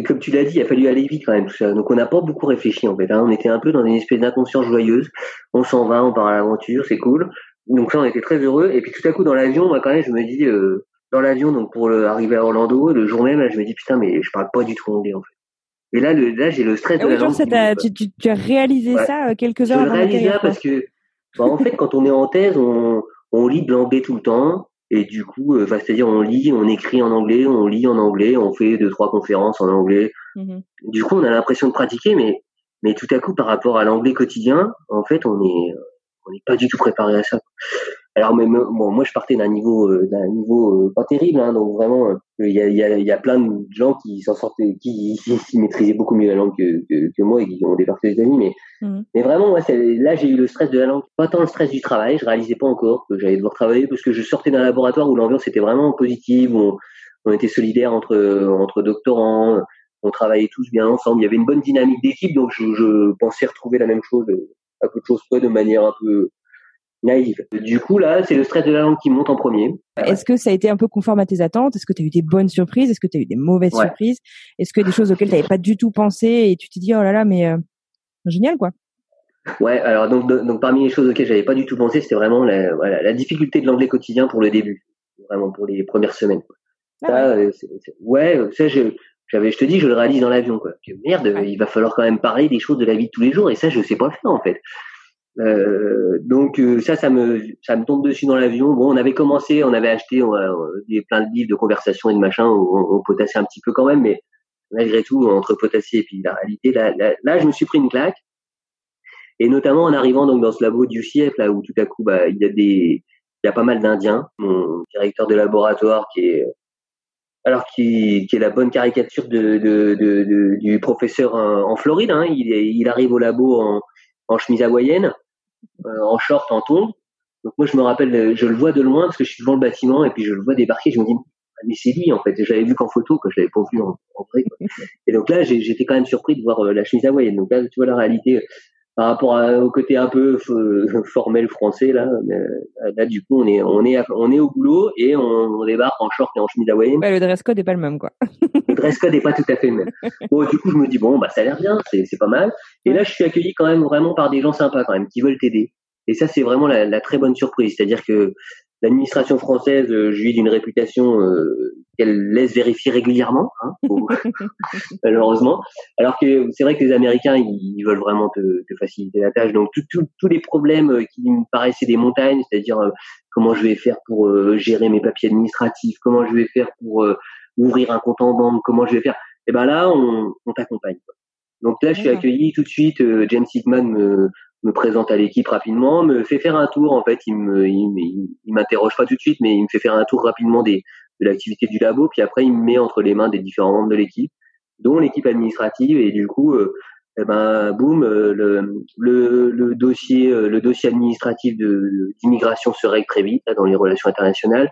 [SPEAKER 3] comme tu l'as dit, il a fallu aller vite quand même tout ça. Donc on n'a pas beaucoup réfléchi en fait. Hein. On était un peu dans une espèce d'inconscience joyeuse. On s'en va, on part à l'aventure, c'est cool donc là on était très heureux. Et puis tout à coup dans l'avion moi quand même je me dis euh, dans l'avion donc pour arriver à Orlando le jour même là, je me dis putain mais je parle pas du tout anglais en fait. Et là le, là j'ai le stress ah de la langue
[SPEAKER 1] tu, tu, tu, as réalisé ça euh, quelques heures
[SPEAKER 3] je réalisé ça parce que bah, en fait quand on est en thèse on, on lit de l'anglais tout le temps. Et du coup euh, c'est-à-dire on lit on écrit en anglais on lit en anglais on fait deux trois conférences en anglais. Mmh du coup on a l'impression de pratiquer mais mais tout à coup par rapport à l'anglais quotidien en fait on est on n'est pas du tout préparé à ça. Alors même bon, moi je partais d'un niveau euh, d'un niveau euh, pas terrible, hein, donc vraiment euh, il y, a, y, a, y a plein de gens qui s'en sortaient, qui, qui, maîtrisaient beaucoup mieux la langue que, que, moi et qui ont débarqué aux États-Unis, mais mmh. mais vraiment moi là j'ai eu le stress de la langue, pas tant le stress du travail, je réalisais pas encore que j'allais devoir travailler parce que je sortais d'un laboratoire où l'ambiance était vraiment positive, où on, était solidaires entre entre doctorants, on travaillait tous bien ensemble, il y avait une bonne dynamique d'équipe, donc je, je pensais retrouver la même chose à peu de choses près de manière un peu naïve. Du coup, là, c'est le stress de la langue qui monte en premier.
[SPEAKER 1] Est-ce que ça a été un peu conforme à tes attentes? Est-ce que tu as eu des bonnes surprises? Est-ce que tu as eu des mauvaises surprises? Est-ce que des choses auxquelles tu n'avais pas du tout pensé et tu t'es dit, oh là là, mais euh, génial, quoi?
[SPEAKER 3] Ouais, alors donc, donc parmi les choses auxquelles j'avais pas du tout pensé, c'était vraiment la, voilà, la difficulté de l'anglais quotidien pour le début, vraiment pour les premières semaines. Ah ça, ouais. Euh, ouais, ça je, j'avais, je te dis, je le réalise dans l'avion, quoi. Que merde, il va falloir quand même parler des choses de la vie de tous les jours, et ça, je sais pas faire en fait. Euh, donc euh, ça, ça me, ça me tombe dessus dans l'avion. Bon, on avait commencé, on avait acheté on, des plein de livres de conversation et de machin, on, on, potassait un petit peu quand même, mais malgré tout, entre potasser et puis la réalité, là, là, je me suis pris une claque. Et notamment en arrivant donc dans ce labo du CIEF, là où tout à coup, bah, il y a des, il y a pas mal d'Indiens. Mon directeur de laboratoire qui est alors qui, qui, est la bonne caricature de, de, de, du professeur en, Floride. Hein. Il, il, arrive au labo en, en chemise hawaïenne, en short, en tongs. Donc moi je me rappelle, je le vois de loin parce que je suis devant le bâtiment et puis je le vois débarquer. Je me dis mais c'est lui en fait. J'avais vu qu'en photo, que je l'avais pas vu en, en vrai. Et donc là j'étais quand même surpris de voir euh, la chemise hawaïenne. Donc là tu vois la réalité par rapport au côté un peu formel français là euh, là du coup on est on est on est au boulot et on, débarque en short et en chemise hawaïenne.
[SPEAKER 1] Ouais, le dress code est pas le même quoi.
[SPEAKER 3] Le dress code est pas tout à fait le même. Bon du coup je me dis bon bah ça a l'air bien c'est c'est pas mal. Et là je suis accueilli quand même vraiment par des gens sympas quand même qui veulent t'aider. Et ça c'est vraiment la, la, très bonne surprise. C'est à dire que l'administration française euh, jouit d'une réputation euh, qu'elle laisse vérifier régulièrement, hein, malheureusement. Alors que c'est vrai que les Américains, ils, veulent vraiment te, te, faciliter la tâche. Donc tous les problèmes euh, qui me paraissaient des montagnes, c'est-à-dire comment je vais faire pour gérer mes papiers administratifs, comment je vais faire pour ouvrir un compte en banque, comment je vais faire, et eh ben là, on, on t'accompagne. Donc là, je suis accueilli tout de suite. James Sigman me, me présente à l'équipe rapidement, me fait faire un tour. En fait, il me, il, m'interroge pas tout de suite, mais il me fait faire un tour rapidement des, de l'activité du labo. Puis après, il me met entre les mains des différents membres de l'équipe, dont l'équipe administrative. Et du coup, euh, eh ben, boum, euh, le, le, dossier, euh, le dossier administratif d'immigration se règle très vite dans les relations internationales.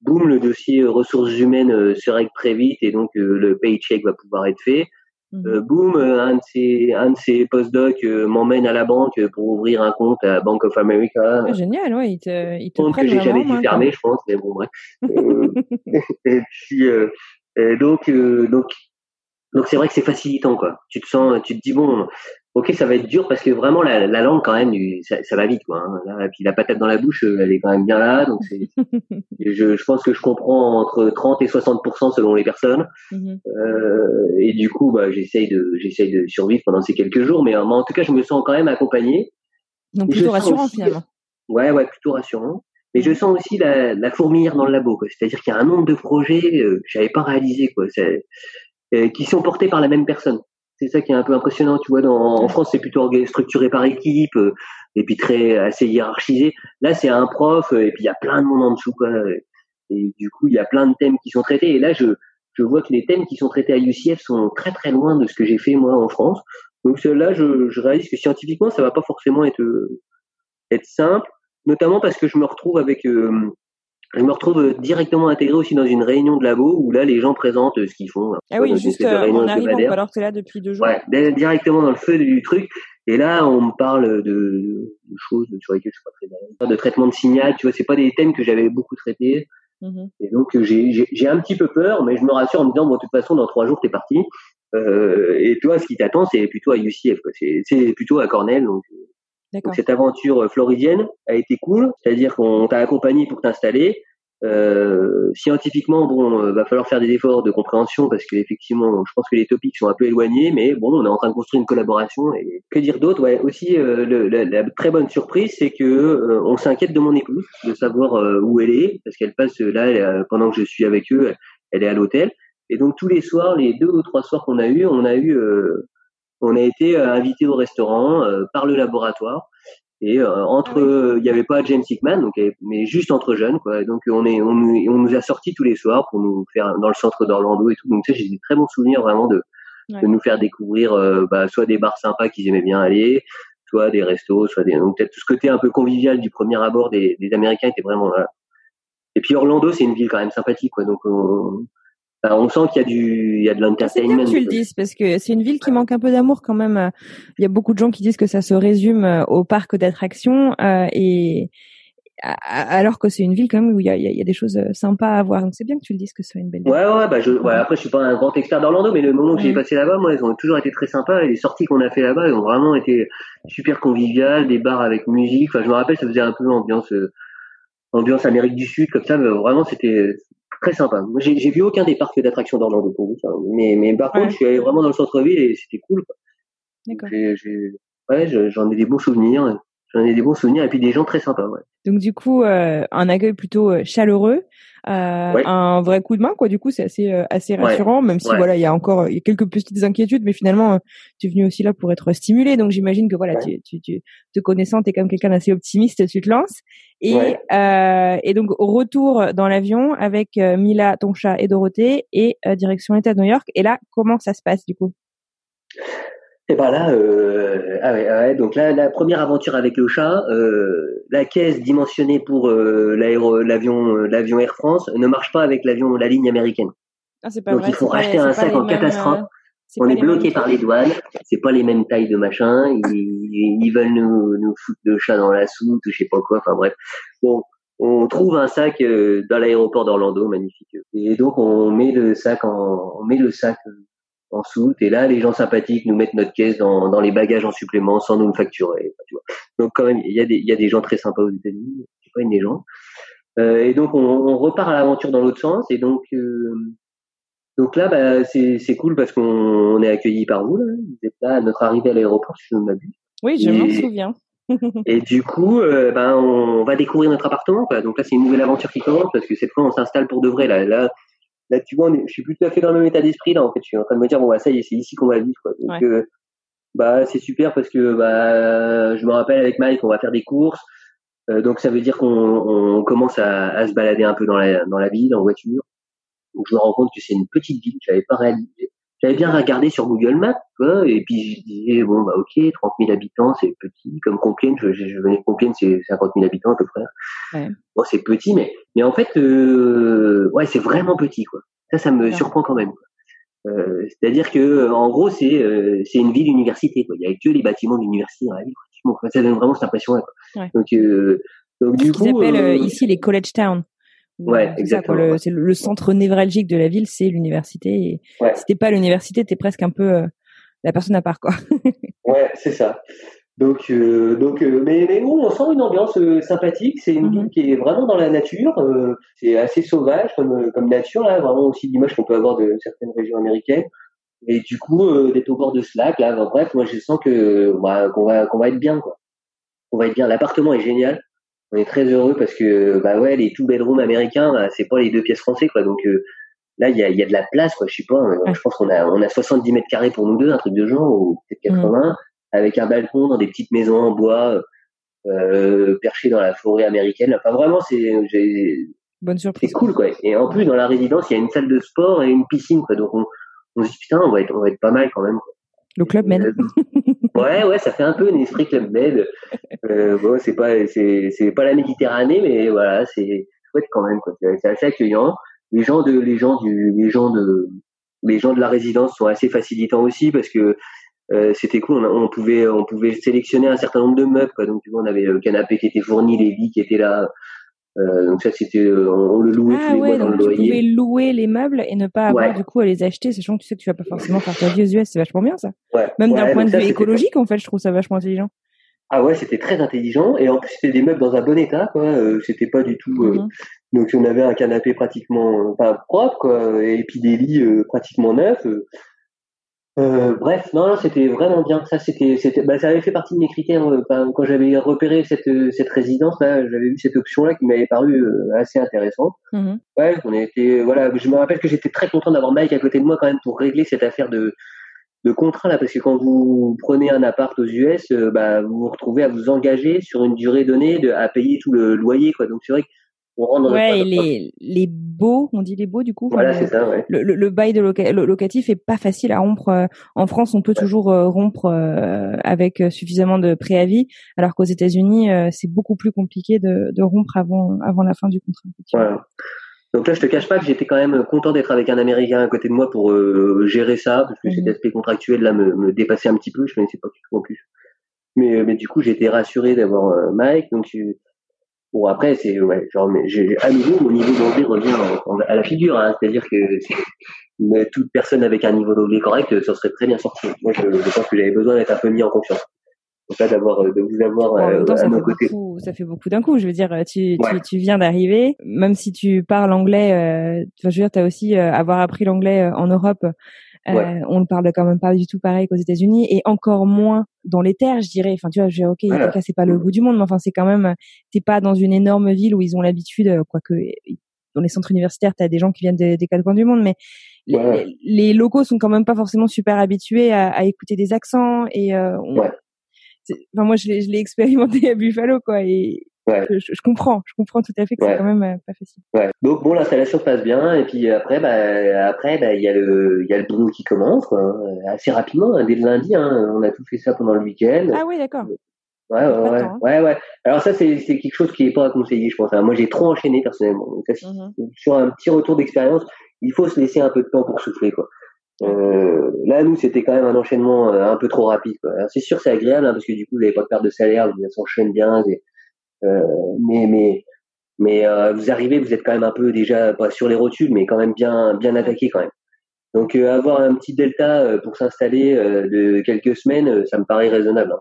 [SPEAKER 3] Boum, le dossier ressources humaines se règle très vite et donc le paycheck va pouvoir être fait. Euh, mhm. boum, euh, un de ces, un de ces postdocs euh, m'emmène à la banque pour ouvrir un compte à Bank of America.
[SPEAKER 1] Ah, génial, ouais, il te, il te
[SPEAKER 3] compte que j'ai jamais dû fermer, je pense, mais bon, bref. et puis, et donc, donc, donc c'est vrai que c'est facilitant, quoi. Tu te sens, tu te dis bon, ok, ça va être dur parce que vraiment la, la langue quand même, ça, ça va vite quoi. Hein. Là, puis la patate dans la bouche, euh, elle est quand même bien là. Donc je, je, pense que je comprends entre 30 et 60% selon les personnes. Mm-hmm. euh, et du coup, bah, j'essaye de j'essaye de survivre pendant ces quelques jours, mais, en tout cas, je me sens quand même accompagné.
[SPEAKER 1] Donc plutôt rassurant finalement.
[SPEAKER 3] Ouais, ouais, plutôt rassurant. Mais je sens aussi la, la fourmilière dans le labo, c'est-à-dire qu'il y a un nombre de projets euh, que j'avais pas réalisé, quoi, euh, qui sont portés par la même personne c'est ça qui est un peu impressionnant, tu vois. Dans, en France, c'est plutôt structuré par équipe euh, et puis très assez hiérarchisé. Là, c'est un prof euh, et puis il y a plein de monde en dessous, quoi. Et du coup, il y a plein de thèmes qui sont traités. Et là, je je vois que les thèmes qui sont traités à UCF sont très très loin de ce que j'ai fait moi en France. Donc là, je, je réalise que scientifiquement, ça va pas forcément être être simple, notamment parce que je me retrouve avec euh, je me retrouve euh, directement intégré aussi dans une réunion de labo où là les gens présentent euh, ce qu'ils font.
[SPEAKER 1] Ah oui, juste euh, en arrivant alors que là depuis deux jours.
[SPEAKER 3] Ouais, directement dans le feu du truc. Et là, on me parle de, de choses sur lesquelles je suis pas très de traitement de signal. Tu vois, c'est pas des thèmes que j'avais beaucoup traités. Mm-hmm. Et donc j'ai un petit peu peur, mais je me rassure en me disant bon de toute façon dans trois jours t'es parti. Euh, et toi, ce qui t'attend, c'est plutôt à UCF, c'est plutôt à Cornell. Donc donc cette aventure euh, floridienne a été cool, c'est-à-dire qu'on t'a accompagné pour t'installer. Euh, scientifiquement, bon, euh, va falloir faire des efforts de compréhension parce qu'effectivement, je pense que les topics sont un peu éloignés, mais bon, on est en train de construire une collaboration. Et que dire d'autre? Ouais, aussi euh, le, la, la, très bonne surprise, c'est que euh, on s'inquiète de mon épouse, de savoir où elle est, parce qu'elle passe là pendant que je suis avec eux, elle est à l'hôtel. Et donc tous les soirs, les deux ou trois soirs qu'on a eu, on a eu on a été euh, invité au restaurant euh, par le laboratoire. Et euh, entre il n'y avait pas James Hickman donc mais juste entre jeunes quoi. Donc on est on, on nous a sorti tous les soirs pour nous faire dans le centre d'Orlando et tout. Donc ça j'ai des très bons souvenirs vraiment de de nous faire découvrir bah, soit des bars sympas qu'ils aimaient bien aller soit des restos soit des donc peut-être tout ce côté un peu convivial du premier abord des, des Américains était vraiment là et puis Orlando c'est une ville quand même sympathique quoi. Donc on, on sent qu'il y a du, il y a de l'entertainment.
[SPEAKER 1] C'est bien que tu le dises parce que c'est une ville qui manque un peu d'amour quand même. Il y a beaucoup de gens qui disent que ça se résume euh, au parc d'attractions euh, et alors que c'est une ville quand même où il y a, il y a des choses euh, sympas à voir. Donc c'est bien que tu le dises que ce soit une belle ville.
[SPEAKER 3] Ouais, ouais, bah je, ouais, après je suis pas un grand expert d'Orlando, mais le moment que j'ai passé là-bas, moi, ils ont toujours été très sympas. Et les sorties qu'on a fait là-bas, elles ont vraiment été super conviviales, des bars avec musique. Enfin, je me rappelle, ça faisait un peu ambiance, ambiance Amérique du Sud comme ça. Mais vraiment, c'était très sympa. Moi, j'ai, j'ai vu aucun des parcs d'attractions d'Orlando pour vous. Mais, mais par contre, je suis allé vraiment dans le centre-ville et c'était cool. Quoi. D'accord. J'ai, j'ai, ouais, j'en ai des bons souvenirs. J'en ai des bons souvenirs et puis des gens très sympas. Ouais.
[SPEAKER 1] Donc du coup, euh, un accueil plutôt euh, chaleureux, euh, un vrai coup de main quoi. Du coup, c'est assez euh, assez rassurant, même si voilà, il y a encore y a quelques petites inquiétudes, mais finalement, tu es venu aussi là pour être stimulé. Donc j'imagine que voilà, tu, tu, tu te connaissant, t'es comme quelqu'un d'assez optimiste, tu te lances. Et et donc retour dans l'avion avec Mila, ton chat et Dorothée et direction l'État de New York. Et là, comment ça se passe du coup?
[SPEAKER 3] Et ben là, euh, ah ouais, ah ouais, donc là, la première aventure avec le chat, euh, la caisse dimensionnée pour euh, l'avion, euh, l'avion Air France ne marche pas avec l'avion, la ligne américaine.
[SPEAKER 1] Ah, pas
[SPEAKER 3] donc
[SPEAKER 1] vrai,
[SPEAKER 3] il faut racheter un sac en catastrophe. Euh, On est bloqué par les douanes. C'est pas les mêmes tailles de machin. Ils, ils veulent nous, nous foutre le chat dans la soute ou je sais pas quoi. Enfin bref. Bon, on trouve un sac dans l'aéroport d'Orlando, magnifique. Et donc on met le sac en, on met le sac en soute. Et là, les gens sympathiques nous mettent notre caisse dans, dans les bagages en supplément sans nous le facturer. Tu vois. Donc quand même, il y, a des, il y a des gens très sympas aux États-Unis. C'est pas une légende. Euh, et donc on, on repart à l'aventure dans l'autre sens. Et donc euh, donc là, bah, c'est, c'est cool parce qu'on est accueillis par vous. Là. Vous êtes là à notre arrivée à l'aéroport, si je ne m'abuse.
[SPEAKER 1] Oui, je m'en souviens.
[SPEAKER 3] et du coup, euh, ben, on va découvrir notre appartement. Quoi. Donc là, c'est une nouvelle aventure qui commence parce que cette fois, on s'installe pour de vrai. Là, là là tu vois je suis plus tout à fait dans le même état d'esprit là en fait. Je suis en train de me dire bon bah ça y est c'est ici qu'on va vivre quoi. Donc euh, bah c'est super parce que bah je me rappelle avec Mike on va faire des courses. Euh, donc ça veut dire qu'on on commence à, à, se balader un peu dans la dans la ville en voiture. Donc je me rends compte que c'est une petite ville j'avais pas réalisé j'avais bien regardé sur Google Maps, quoi, et puis je disais, bon, bah, ok, 30 000 habitants, c'est petit, comme Compiègne, je, je, venais de Compiègne, c'est 50 000 habitants à peu près. Ouais. Bon, c'est petit, mais, mais en fait, euh, ouais, c'est vraiment petit, quoi. Ça, ça me surprend quand même. Euh, C'est-à-dire que, en gros, c'est euh, c'est une ville université, quoi. Il y a que les bâtiments d'université dans la ville, ça donne vraiment cette impression-là, quoi. Ouais. Donc, euh, donc du coup,
[SPEAKER 1] ils appellent euh, ici les college towns.
[SPEAKER 3] Ouais, exactement.
[SPEAKER 1] C'est le, centre névralgique de la ville, c'est l'université. Et ouais. si t'es pas à l'université, t'es presque un peu euh, la personne à part, quoi.
[SPEAKER 3] Ouais, c'est ça. Donc, euh, donc, euh, mais, mais bon, on sent une ambiance euh, sympathique. C'est une
[SPEAKER 1] Mhm.
[SPEAKER 3] ville qui est vraiment dans la nature. euh, c'est assez sauvage comme, comme nature, là, vraiment aussi l'image qu'on peut avoir de certaines régions américaines. Et du coup, euh, d'être au bord de ce lac, là, bref, moi, je sens que bah, qu'on va qu'on va être bien, quoi. On va être bien. L'appartement est génial. On est très heureux parce que bah ouais, les two bedrooms américains, bah, c'est pas les deux pièces français, quoi. Donc euh, là, il y a, il y a de la place, quoi. Je sais pas. euh. Je pense qu'on a on a 70 mètres carrés pour nous deux, un truc de genre, ou peut-être 80 avec un balcon dans des petites maisons en bois euh, perchées dans la forêt américaine. Enfin vraiment c'est j'ai-
[SPEAKER 1] Bonne
[SPEAKER 3] c'est cool quoi. Et en plus dans la résidence il y a une salle de sport et une piscine quoi. Donc on, on se dit putain on va être on va être pas mal quand même. quoi.
[SPEAKER 1] Le club Med.
[SPEAKER 3] Euh, ouais ouais ça fait un peu un esprit club med. Euh, bon c'est pas c'est pas la Méditerranée mais voilà c'est chouette quand même. C'est assez accueillant. Les gens de les gens du les gens de les gens de la résidence sont assez facilitants aussi parce que euh, c'était cool. On, pouvait, on pouvait sélectionner un certain nombre de meubles. Donc, tu vois, on avait le canapé qui était fourni, les lits qui étaient là. Euh, donc ça, c'était, euh, on, le louait tous
[SPEAKER 1] Ah
[SPEAKER 3] les mois
[SPEAKER 1] ouais,
[SPEAKER 3] dans le
[SPEAKER 1] tu pouvais louer les meubles et ne pas avoir
[SPEAKER 3] Ouais.
[SPEAKER 1] du coup à les acheter, sachant que tu sais que tu vas pas forcément faire ta vie aux US, c'est vachement bien ça.
[SPEAKER 3] Ouais.
[SPEAKER 1] Même d'un point de
[SPEAKER 3] ça,
[SPEAKER 1] vue écologique, en fait, je trouve ça vachement intelligent.
[SPEAKER 3] Ah ouais, c'était très intelligent. Et en plus, c'était des meubles dans un bon état. Quoi. Euh, c'était pas du tout. euh,
[SPEAKER 1] Mhm.
[SPEAKER 3] Donc, on avait un canapé pratiquement, enfin propre, quoi, et puis des lits pratiquement neufs. Euh. Bref, non, non, c'était vraiment bien. Ça, c'était, c'était, bah, ça avait fait partie de mes critères. enfin, quand j'avais repéré cette euh, cette résidence là, j'avais vu cette option là qui m'avait paru euh, assez intéressante.
[SPEAKER 1] Mhm.
[SPEAKER 3] Ouais, on était, voilà, je me rappelle que j'étais très content d'avoir Mike à côté de moi quand même pour régler cette affaire de de contrat là, parce que quand vous prenez un appart aux US, euh, bah vous vous retrouvez à vous engager sur une durée donnée de, à payer tout le loyer quoi. Donc c'est vrai qu'on dans
[SPEAKER 1] Ouais, et les, les baux, on dit les baux du coup.
[SPEAKER 3] voilà,
[SPEAKER 1] le-
[SPEAKER 3] c'est ça, ouais.
[SPEAKER 1] le, le, le bail de loca- lo- locatif est pas facile à rompre. euh, En France, on peut toujours euh, rompre euh, avec suffisamment de préavis, alors qu'aux États-Unis, c'est beaucoup plus compliqué de, de rompre avant avant la fin du contrat.
[SPEAKER 3] Voilà. Donc là, je te cache pas que j'étais quand même content d'être avec un Américain à côté de moi pour euh, gérer ça, parce que
[SPEAKER 1] Mhm.
[SPEAKER 3] cet aspect contractuel là me, me dépassait un petit peu, je connaissais pas du tout en plus. Mais, mais du coup, j'étais rassuré d'avoir euh, Mike. Donc bon, après, c'est ouais, genre, mais j'ai à nouveau mon niveau d'anglais revient en- en- à la figure, hein, c'est-à-dire que mais toute personne avec un niveau d'anglais correct, euh, ça serait très bien sorti. Moi, je, je pense que j'avais besoin d'être un peu mis en confiance. Donc là, d'avoir euh, de vous avoir
[SPEAKER 1] en
[SPEAKER 3] euh,
[SPEAKER 1] temps,
[SPEAKER 3] à
[SPEAKER 1] ça
[SPEAKER 3] nos
[SPEAKER 1] fait,
[SPEAKER 3] côtés.
[SPEAKER 1] beaucoup, ça fait beaucoup d'un coup. Je veux dire, tu, tu,
[SPEAKER 3] Ouais.
[SPEAKER 1] tu viens d'arriver, même si tu parles anglais, euh, je veux dire, t'as aussi euh, avoir appris l'anglais euh, en Europe. Euh,
[SPEAKER 3] Ouais.
[SPEAKER 1] On le parle quand même pas du tout pareil qu'aux États-Unis et encore moins dans les terres, je dirais. Enfin, tu vois, je ok,
[SPEAKER 3] Voilà.
[SPEAKER 1] C'est pas le bout du monde, mais enfin, c'est quand même, t'es pas dans une énorme ville où ils ont l'habitude, euh, quoique dans les centres universitaires, t'as des gens qui viennent des, des quatre coins du monde, mais les,
[SPEAKER 3] Ouais.
[SPEAKER 1] les- les locaux sont quand même pas forcément super habitués à, à écouter des accents et euh, on-
[SPEAKER 3] Ouais.
[SPEAKER 1] enfin moi je l'ai je l'ai expérimenté à Buffalo quoi et
[SPEAKER 3] Ouais.
[SPEAKER 1] je, je comprends je comprends tout à fait que
[SPEAKER 3] Ouais.
[SPEAKER 1] c'est quand même euh, pas facile
[SPEAKER 3] Ouais. Donc bon, l'installation passe bien et puis après, bah, après, bah, il y a le, il y a le boulot qui commence, hein, assez rapidement, hein, dès le lundi. Hein, on a tout fait ça pendant le week-end.
[SPEAKER 1] ah oui d'accord
[SPEAKER 3] Ouais, ouais, ouais. Alors ça, c'est, c'est quelque chose qui est pas à conseiller, je pense. Moi, j'ai trop enchaîné personnellement. Donc, ça,
[SPEAKER 1] Mhm.
[SPEAKER 3] Sur un petit retour d'expérience, il faut se laisser un peu de temps pour souffler, quoi. Euh, là, nous, c'était quand même un enchaînement euh, un peu trop rapide. Quoi. Alors, c'est sûr, c'est agréable hein, parce que du coup, vous n'avez pas de perte de salaire, vous s'enchaîne bien. c'est- Euh, mais mais mais euh, vous arrivez, vous êtes quand même un peu déjà pas sur les rotules, mais quand même bien bien attaqué quand même. Donc euh, avoir un petit delta euh, pour s'installer euh, de quelques semaines, euh, ça me paraît raisonnable, hein,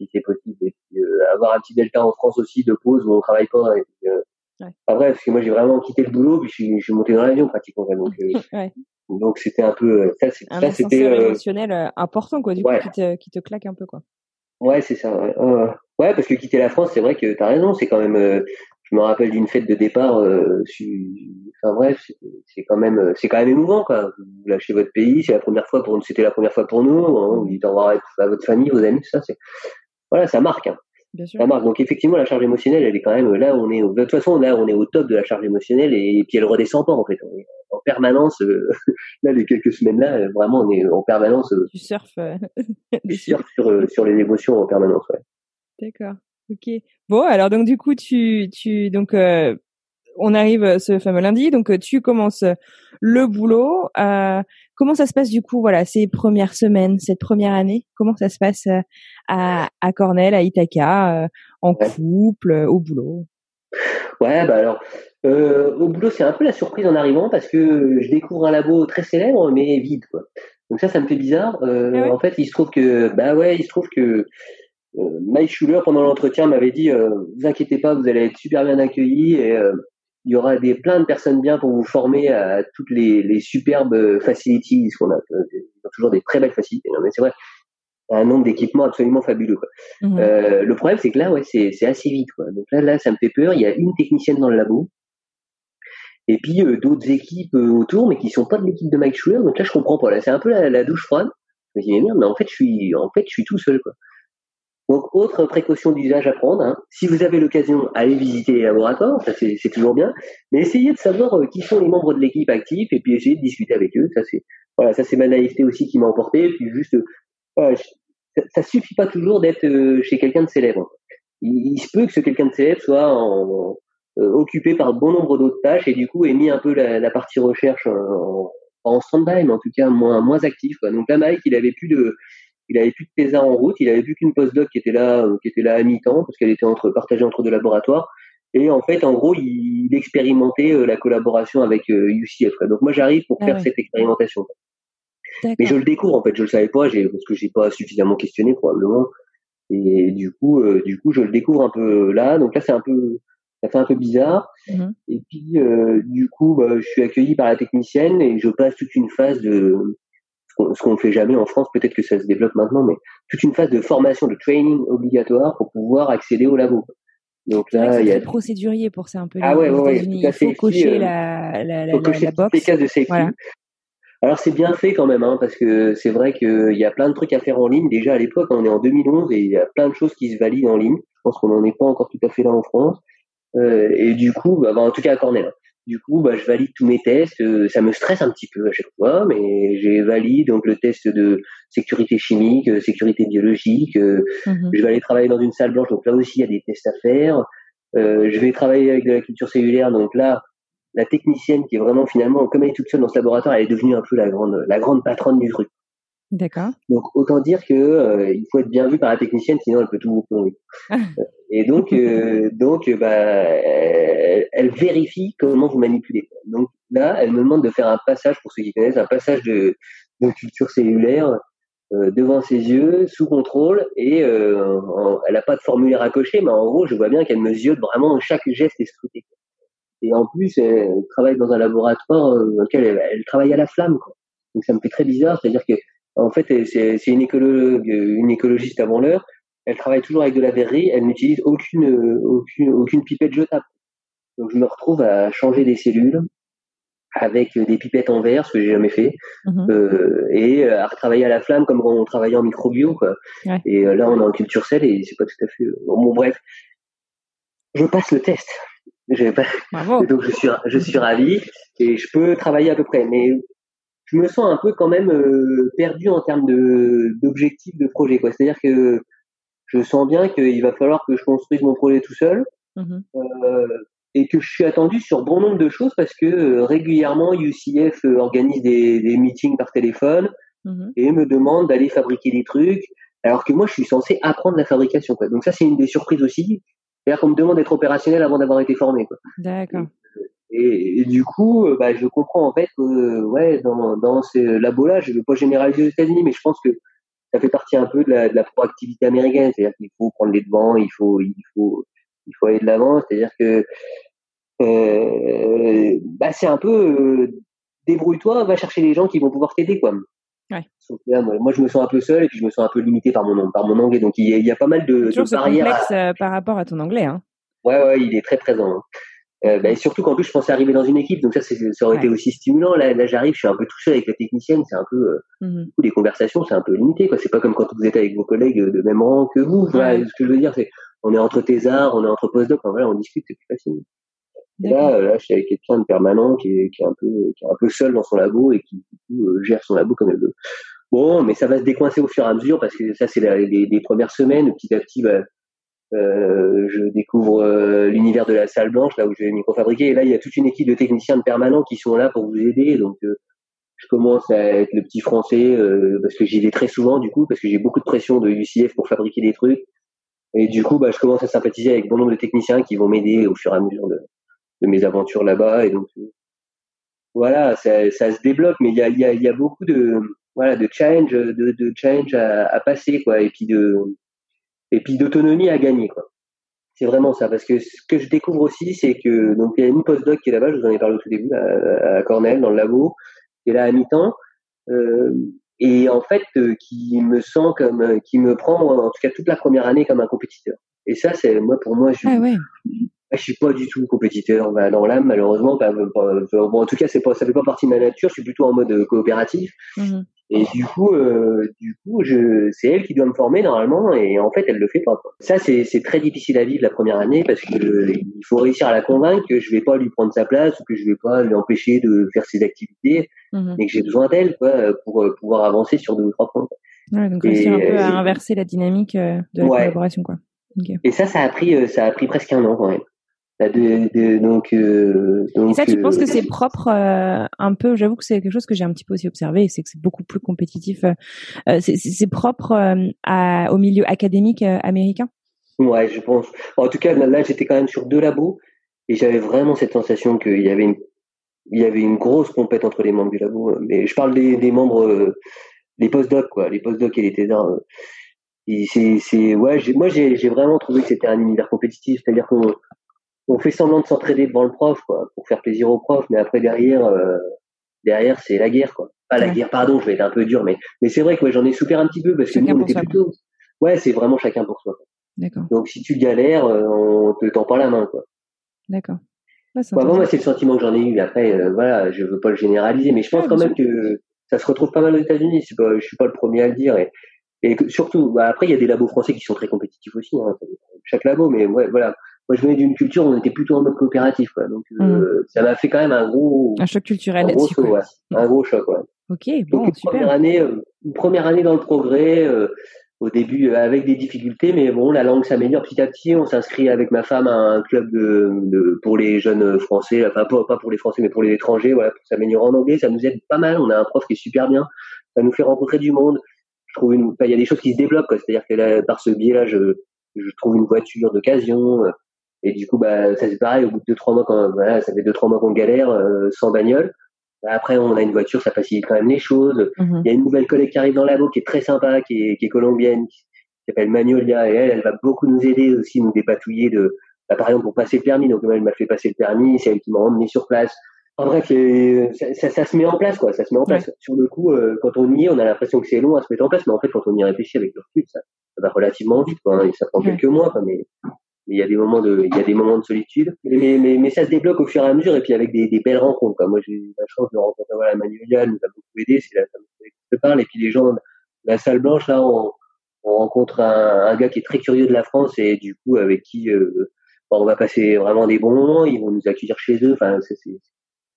[SPEAKER 3] si c'est possible. Et puis, euh, avoir un petit delta en France aussi de pause où on travaille pas. Et puis, euh,
[SPEAKER 1] Ouais.
[SPEAKER 3] Enfin bref, parce que moi j'ai vraiment quitté le boulot, puis je suis, je suis monté dans l'avion pratiquement. Donc euh,
[SPEAKER 1] ouais.
[SPEAKER 3] donc c'était un peu euh, ça, c'est-
[SPEAKER 1] un
[SPEAKER 3] ça c'était euh,
[SPEAKER 1] émotionnel euh, important quoi du
[SPEAKER 3] ouais.
[SPEAKER 1] coup qui te qui te claque un peu quoi
[SPEAKER 3] Ouais, c'est ça. Ouais. Euh, ouais, parce que quitter la France, c'est vrai que t'as raison. C'est quand même. euh, je me rappelle d'une fête de départ. Euh, enfin bref, c'est- quand même, euh, c'est quand même émouvant, quoi. Vous lâchez votre pays, c'est la première fois pour, c'était la première fois pour nous. hein, vous dites au revoir à, votre famille, vos amis, ça. C'est, voilà, ça marque. Hein,
[SPEAKER 1] bien sûr
[SPEAKER 3] ça marque. Donc effectivement, la charge émotionnelle, elle est quand même là. On est, de toute façon, là, on est au top de la charge émotionnelle et, puis elle redescend pas en fait. On est en permanence. euh, là, les quelques semaines là, euh, vraiment, on est en permanence. Euh,
[SPEAKER 1] tu surfes euh, dessus.
[SPEAKER 3] sur sur, euh, sur les émotions en permanence. Ouais.
[SPEAKER 1] D'accord. Ok. Bon, alors donc du coup, tu, tu, donc, euh, on arrive euh, ce fameux lundi, donc euh, tu commences le boulot. Euh, comment ça se passe du coup, voilà, ces premières semaines, cette première année? Comment ça se passe à, à Cornell, à Ithaca, euh, en couple, au boulot?
[SPEAKER 3] Ouais, bah alors, euh, au boulot, c'est un peu la surprise en arrivant parce que je découvre un labo très célèbre mais vide, quoi. Donc ça, ça me fait bizarre. Euh,
[SPEAKER 1] Ah ouais?
[SPEAKER 3] En fait, il se trouve que, bah ouais, il se trouve que euh, Mike Schuller pendant l'entretien m'avait dit, euh, vous inquiétez pas, vous allez être super bien accueillis et euh, il y aura des plein de personnes bien pour vous former à toutes les, les superbes facilities qu'on a. Euh, Ils ont toujours des très belles facilités. Non, mais c'est vrai, un nombre d'équipements absolument fabuleux. Quoi. Euh, le problème, c'est que là, ouais, c'est assez vite. Quoi. Donc là, là, ça me fait peur. Il y a une technicienne dans le labo. Et puis d'autres équipes autour, mais qui sont pas de l'équipe de Mike Schuller. Donc là, je comprends pas. Là, c'est un peu la, la douche froide. Je me dis mais merde, mais en fait, je suis, en fait, je suis tout seul, quoi. Donc autre précaution d'usage à prendre. Hein. Si vous avez l'occasion, allez visiter les laboratoires. Ça c'est c'est toujours bien. Mais essayez de savoir euh, qui sont les membres de l'équipe actifs et puis essayez de discuter avec eux. Ça c'est voilà, ça c'est ma naïveté aussi qui m'a emporté. Puis juste, euh, voilà, ça, ça suffit pas toujours d'être euh, chez quelqu'un de célèbre. Il, il se peut que ce quelqu'un de célèbre soit en, euh, occupé par bon nombre d'autres tâches et du coup ait mis un peu la, la partie recherche en, en stand-by, mais en tout cas moins moins actif. Quoi. Donc là, Mike, il avait plus de il avait plus de PESA en route, il avait plus qu'une postdoc qui était là, euh, qui était là à mi-temps parce qu'elle était entre partagée entre deux laboratoires. Et en fait, en gros, il, il expérimentait euh, la collaboration avec euh, UCF. quoi. Donc moi, j'arrive pour
[SPEAKER 1] Ah
[SPEAKER 3] faire cette expérimentation. Mais je le découvre en fait, je le savais pas, parce que j'ai pas suffisamment questionné probablement. Et du coup, euh, du coup, je le découvre un peu là. Donc là, c'est un peu, ça fait un peu bizarre.
[SPEAKER 1] Mhm.
[SPEAKER 3] Et puis, euh, du coup, bah, je suis accueilli par la technicienne et je passe toute une phase de ce qu'on qu'on fait jamais en France. Peut-être que ça se développe maintenant, mais toute une phase de formation, de training obligatoire pour pouvoir accéder au labo. Donc là, il y a
[SPEAKER 1] procédurier pour ça un peu
[SPEAKER 3] Ah ouais, ouais,
[SPEAKER 1] Il faut cocher
[SPEAKER 3] Euh,
[SPEAKER 1] la, la, la,
[SPEAKER 3] faut
[SPEAKER 1] la,
[SPEAKER 3] cocher
[SPEAKER 1] la
[SPEAKER 3] toutes les
[SPEAKER 1] box.
[SPEAKER 3] cases de safety.
[SPEAKER 1] Voilà.
[SPEAKER 3] Alors c'est bien fait quand même, hein, parce que c'est vrai qu'il y a plein de trucs à faire en ligne. Déjà à l'époque, on est en 2011 et il y a plein de choses qui se valident en ligne. Je pense qu'on n'en est pas encore tout à fait là en France. Euh, et du coup, bah, bah, en tout cas à Cornell. hein. Du coup, bah, je valide tous mes tests. Euh, ça me stresse un petit peu à chaque fois, mais j'ai valide donc le test de sécurité chimique, euh, sécurité biologique. euh,
[SPEAKER 1] Mhm.
[SPEAKER 3] je vais aller travailler dans une salle blanche, donc là aussi il y a des tests à faire. Euh, je vais travailler avec de la culture cellulaire, donc là la technicienne qui est vraiment finalement, comme elle est toute seule dans ce laboratoire, elle est devenue un peu la grande, la grande patronne du truc.
[SPEAKER 1] D'accord.
[SPEAKER 3] Donc autant dire que euh, il faut être bien vu par la technicienne, sinon elle peut tout vous plomber. Et donc, euh, donc, euh, bah, elle, elle vérifie comment vous manipulez. Donc là, elle me demande de faire un passage, pour ceux qui connaissent, un passage de, de culture cellulaire euh, devant ses yeux, sous contrôle, et en- elle n'a pas de formulaire à cocher, mais en gros, je vois bien qu'elle mesurait vraiment chaque geste est scruté. Et en plus, elle travaille dans un laboratoire dans lequel elle, elle travaille à la flamme. Quoi. Donc ça me fait très bizarre, c'est-à-dire que en fait, c'est une écologue, une écologiste avant l'heure. Elle travaille toujours avec de la verrerie. Elle n'utilise aucune, euh, aucune, aucune pipette jetable. Donc je me retrouve à changer des cellules avec des pipettes en verre, ce que j'ai jamais fait,
[SPEAKER 1] Mhm.
[SPEAKER 3] euh, et euh, à retravailler à la flamme comme quand on travaillait en microbio. Quoi.
[SPEAKER 1] Ouais.
[SPEAKER 3] Et euh, là, on est en culture sel et c'est pas tout à fait. euh, Bon, bref, je passe le test. Pas-
[SPEAKER 1] Bravo.
[SPEAKER 3] donc je suis je suis ravi et je peux travailler à peu près mais je me sens un peu quand même euh, perdu en termes de d'objectifs de projet quoi c'est-à-dire que je sens bien qu'il va falloir que je construise mon projet tout seul
[SPEAKER 1] Mhm.
[SPEAKER 3] euh, et que je suis attendu sur bon nombre de choses parce que euh, régulièrement UCF euh, organise des, des meetings par téléphone
[SPEAKER 1] Mhm.
[SPEAKER 3] et me demande d'aller fabriquer des trucs alors que moi je suis censé apprendre la fabrication quoi. donc ça c'est une des surprises aussi c'est-à-dire qu'on me demande d'être opérationnel avant d'avoir été formé.
[SPEAKER 1] D'accord.
[SPEAKER 3] Et, et du coup, euh, bah, je comprends en fait que euh, ouais, dans, dans ces labos-là, je ne veux pas généraliser aux États-Unis, mais je pense que ça fait partie un peu de la, de la proactivité américaine, c'est-à-dire qu'il faut prendre les devants, il faut, il faut, il faut aller de l'avant, c'est-à-dire que euh, bah, c'est un peu euh, débrouille-toi, va chercher les gens qui vont pouvoir t'aider, quoi.
[SPEAKER 1] Ouais.
[SPEAKER 3] Là, moi, moi, je me sens un peu seul et puis je me sens un peu limité par mon par mon anglais, donc il y a, il y a pas mal de, de
[SPEAKER 1] ce
[SPEAKER 3] barrières. à-
[SPEAKER 1] complexe par rapport à ton anglais. Hein.
[SPEAKER 3] Ouais, ouais, il est très présent. hein. Euh, bah, et surtout qu'en plus, je pensais arriver dans une équipe, donc ça, ça aurait été aussi stimulant. Là, là j'arrive, je suis un peu tout seul avec la technicienne, c'est un peu, euh,
[SPEAKER 1] Mhm.
[SPEAKER 3] du coup, les conversations, c'est un peu limité, quoi. C'est pas comme quand vous êtes avec vos collègues de même rang que vous. Voilà,
[SPEAKER 1] Ouais.
[SPEAKER 3] ce que je veux dire, c'est, on est entre thésards, on est entre postdocs, enfin, voilà, on discute, c'est plus facile. Et là, euh, là, je suis avec quelqu'un de permanent qui est, qui est un peu, qui est un peu seul dans son labo et qui, du coup, euh, gère son labo comme elle veut. Bon, mais ça va se décoincer au fur et à mesure parce que ça, c'est les, les premières semaines. Petit à petit, bah, euh, je découvre euh, l'univers de la salle blanche, là où je vais microfabriquer. Et là, il y a toute une équipe de techniciens de permanents qui sont là pour vous aider. Donc, euh, je commence à être le petit français euh, parce que j'y vais très souvent, du coup, parce que j'ai beaucoup de pression de UCF pour fabriquer des trucs. Et du coup, bah, je commence à sympathiser avec bon nombre de techniciens qui vont m'aider au fur et à mesure de, mes aventures là-bas. Et donc, euh, voilà, ça, ça se débloque, mais il y a, y, a, y a beaucoup de voilà de challenge de, de challenge à, à, passer quoi et puis de et puis d'autonomie à gagner quoi. C'est vraiment ça. Parce que ce que je découvre aussi c'est que donc il y a une postdoc qui est là-bas je vous en ai parlé au tout début à, à Cornell dans le labo qui est là à mi-temps euh, et en fait euh, qui me sent comme euh, qui me prend en tout cas toute la première année comme un compétiteur. Et ça c'est moi pour moi je
[SPEAKER 1] ah ouais.
[SPEAKER 3] Je suis pas du tout compétiteur dans l'âme malheureusement pas, bon, en tout cas c'est pas ça fait pas partie de ma nature je suis plutôt en mode coopératif mmh. Et du coup, euh, du coup, je, c'est elle qui doit me former normalement, et en fait, elle le fait pas. Quoi. Ça, c'est, c'est très difficile à vivre la première année parce que il faut réussir à la convaincre que je vais pas lui prendre sa place ou que je vais pas lui empêcher de faire ses activités, mmh mais que j'ai besoin d'elle, quoi, pour euh, pouvoir avancer sur deux ou trois points.
[SPEAKER 1] Ouais, donc réussir un peu à euh, inverser la dynamique euh, de la collaboration, quoi.
[SPEAKER 3] Okay. Et ça, ça a pris, ça a pris presque un an quand même. De, de, donc, euh,
[SPEAKER 1] donc, et ça, tu penses que c'est propre euh, un peu J'avoue que c'est quelque chose que j'ai un petit peu aussi observé, c'est que c'est beaucoup plus compétitif. Euh, c'est propre à, au milieu académique américain?
[SPEAKER 3] Ouais, je pense. En tout cas, là, j'étais quand même sur deux labos et j'avais vraiment cette sensation qu'il y avait une, il y avait une grosse compète entre les membres du labo. Mais je parle des, des membres, les postdocs, quoi, les postdocs et les thésards. C'est, c'est, ouais, moi, j'ai vraiment trouvé que c'était un univers compétitif, c'est-à-dire qu'on on fait semblant de s'entraider devant le prof, quoi, pour faire plaisir au prof, mais après derrière, euh, derrière c'est la guerre, quoi. Pas la guerre, pardon, je vais être un peu dur, mais mais c'est vrai que j'en ai souffert un petit peu parce que nous on était plutôt, ouais, c'est vraiment chacun pour soi.
[SPEAKER 1] D'accord.
[SPEAKER 3] Donc si tu galères, euh, on te tend pas la main, quoi.
[SPEAKER 1] D'accord.
[SPEAKER 3] Ouais, moi c'est le sentiment que j'en ai eu. Après, euh, voilà, je veux pas le généraliser, mais je pense quand même que ça se retrouve pas mal aux États-Unis. Je suis pas le premier à le dire et et surtout, bah, après il y a des labos français qui sont très compétitifs aussi, hein, chaque labo, mais ouais, voilà moi je venais d'une culture où on était plutôt en mode coopératif quoi. Donc euh, mm. ça m'a fait quand même un gros
[SPEAKER 1] un choc culturel
[SPEAKER 3] un gros, choc, ouais. un gros choc ouais.
[SPEAKER 1] ok bon
[SPEAKER 3] donc, une
[SPEAKER 1] super.
[SPEAKER 3] première année euh, une première année dans le progrès euh, au début avec des difficultés mais bon la langue s'améliore petit à petit. On s'inscrit avec ma femme à un club de, de pour les jeunes français enfin pas, pas pour les français mais pour les étrangers voilà pour s'améliorer en anglais. Ça nous aide pas mal. On a un prof qui est super bien. Ça nous fait rencontrer du monde. Je trouve une il y a des choses qui se développent c'est-à-dire que là, par ce biais là je je trouve une voiture d'occasion et du coup, bah, ça c'est pareil. Au bout de deux trois mois, quand voilà, ça fait deux trois mois qu'on galère euh, sans bagnole. Bah, après, on a une voiture, ça facilite quand même les choses. Mhm. Il y a une nouvelle collègue qui arrive dans la qui est très sympa, qui est, qui est colombienne, qui s'appelle Magnolia, et elle, elle va beaucoup nous aider aussi, nous dépatouiller de, bah, par exemple, pour passer le permis. Donc, elle m'a fait passer le permis, c'est elle qui m'a emmené sur place. En bref, ça, ça, ça, se met en place, quoi. Ça se met en place. Sur le coup, euh, quand on y est, on a l'impression que c'est long à se mettre en place, mais en fait, quand on y réfléchit avec le recul, ça, ça va relativement vite, quoi. Hein, et ça prend quelques mois, quoi, mais il y a des moments de il y a des moments de solitude. Mais, mais, mais ça se débloque au fur et à mesure et puis avec des, des belles rencontres quoi. moi j'ai eu la chance de rencontrer voilà Manuela nous a beaucoup aidé c'est la femme que je parle et puis les gens la salle blanche là on, on rencontre un, un, gars qui est très curieux de la France et du coup avec qui euh, on va passer vraiment des bons moments ils vont nous accueillir chez eux. Enfin c'est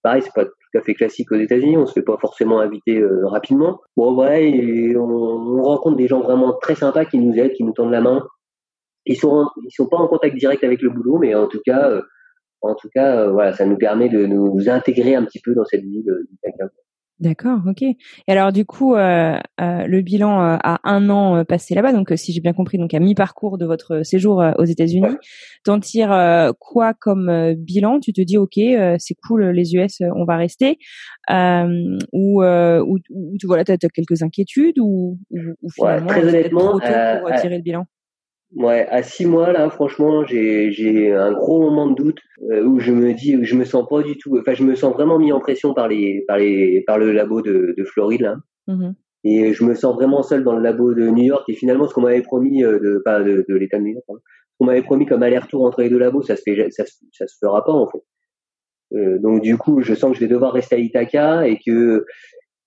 [SPEAKER 3] pareil c'est pas tout à fait classique aux États-Unis on se fait pas forcément inviter euh, rapidement. Bon voilà et on, on rencontre des gens vraiment très sympas qui nous aident qui nous tendent la main ils sont ils sont pas en contact direct avec le boulot, mais en tout cas, euh, en tout cas, euh, voilà, ça nous permet de nous intégrer un petit peu dans cette vie de,
[SPEAKER 1] D'accord, ok. Et alors du coup, euh, euh, le bilan euh, a un an passé là-bas, donc si j'ai bien compris, donc à mi-parcours de votre séjour aux États-Unis, t'en tires quoi comme bilan? Tu te dis, ok, c'est cool, les US, on va rester, ou, ou, ou voilà, t'as as quelques inquiétudes, ou, ou,
[SPEAKER 3] finalement, très honnêtement, trop tôt
[SPEAKER 1] pour tirer le bilan?
[SPEAKER 3] Ouais, à six mois là, franchement, j'ai j'ai un gros moment de doute euh, où je me dis, où je me sens pas du tout. Enfin, je me sens vraiment mis en pression par les par les par le labo de, de Floride là. Mmh et je me sens vraiment seul dans le labo de New York. Et finalement, ce qu'on m'avait promis euh, de pas de, de l'État de New York, ce qu'on m'avait promis comme aller-retour entre les deux labos, ça se fait ça, ça se fera pas en fait. Euh, donc du coup, je sens que je vais devoir rester à Ithaca et que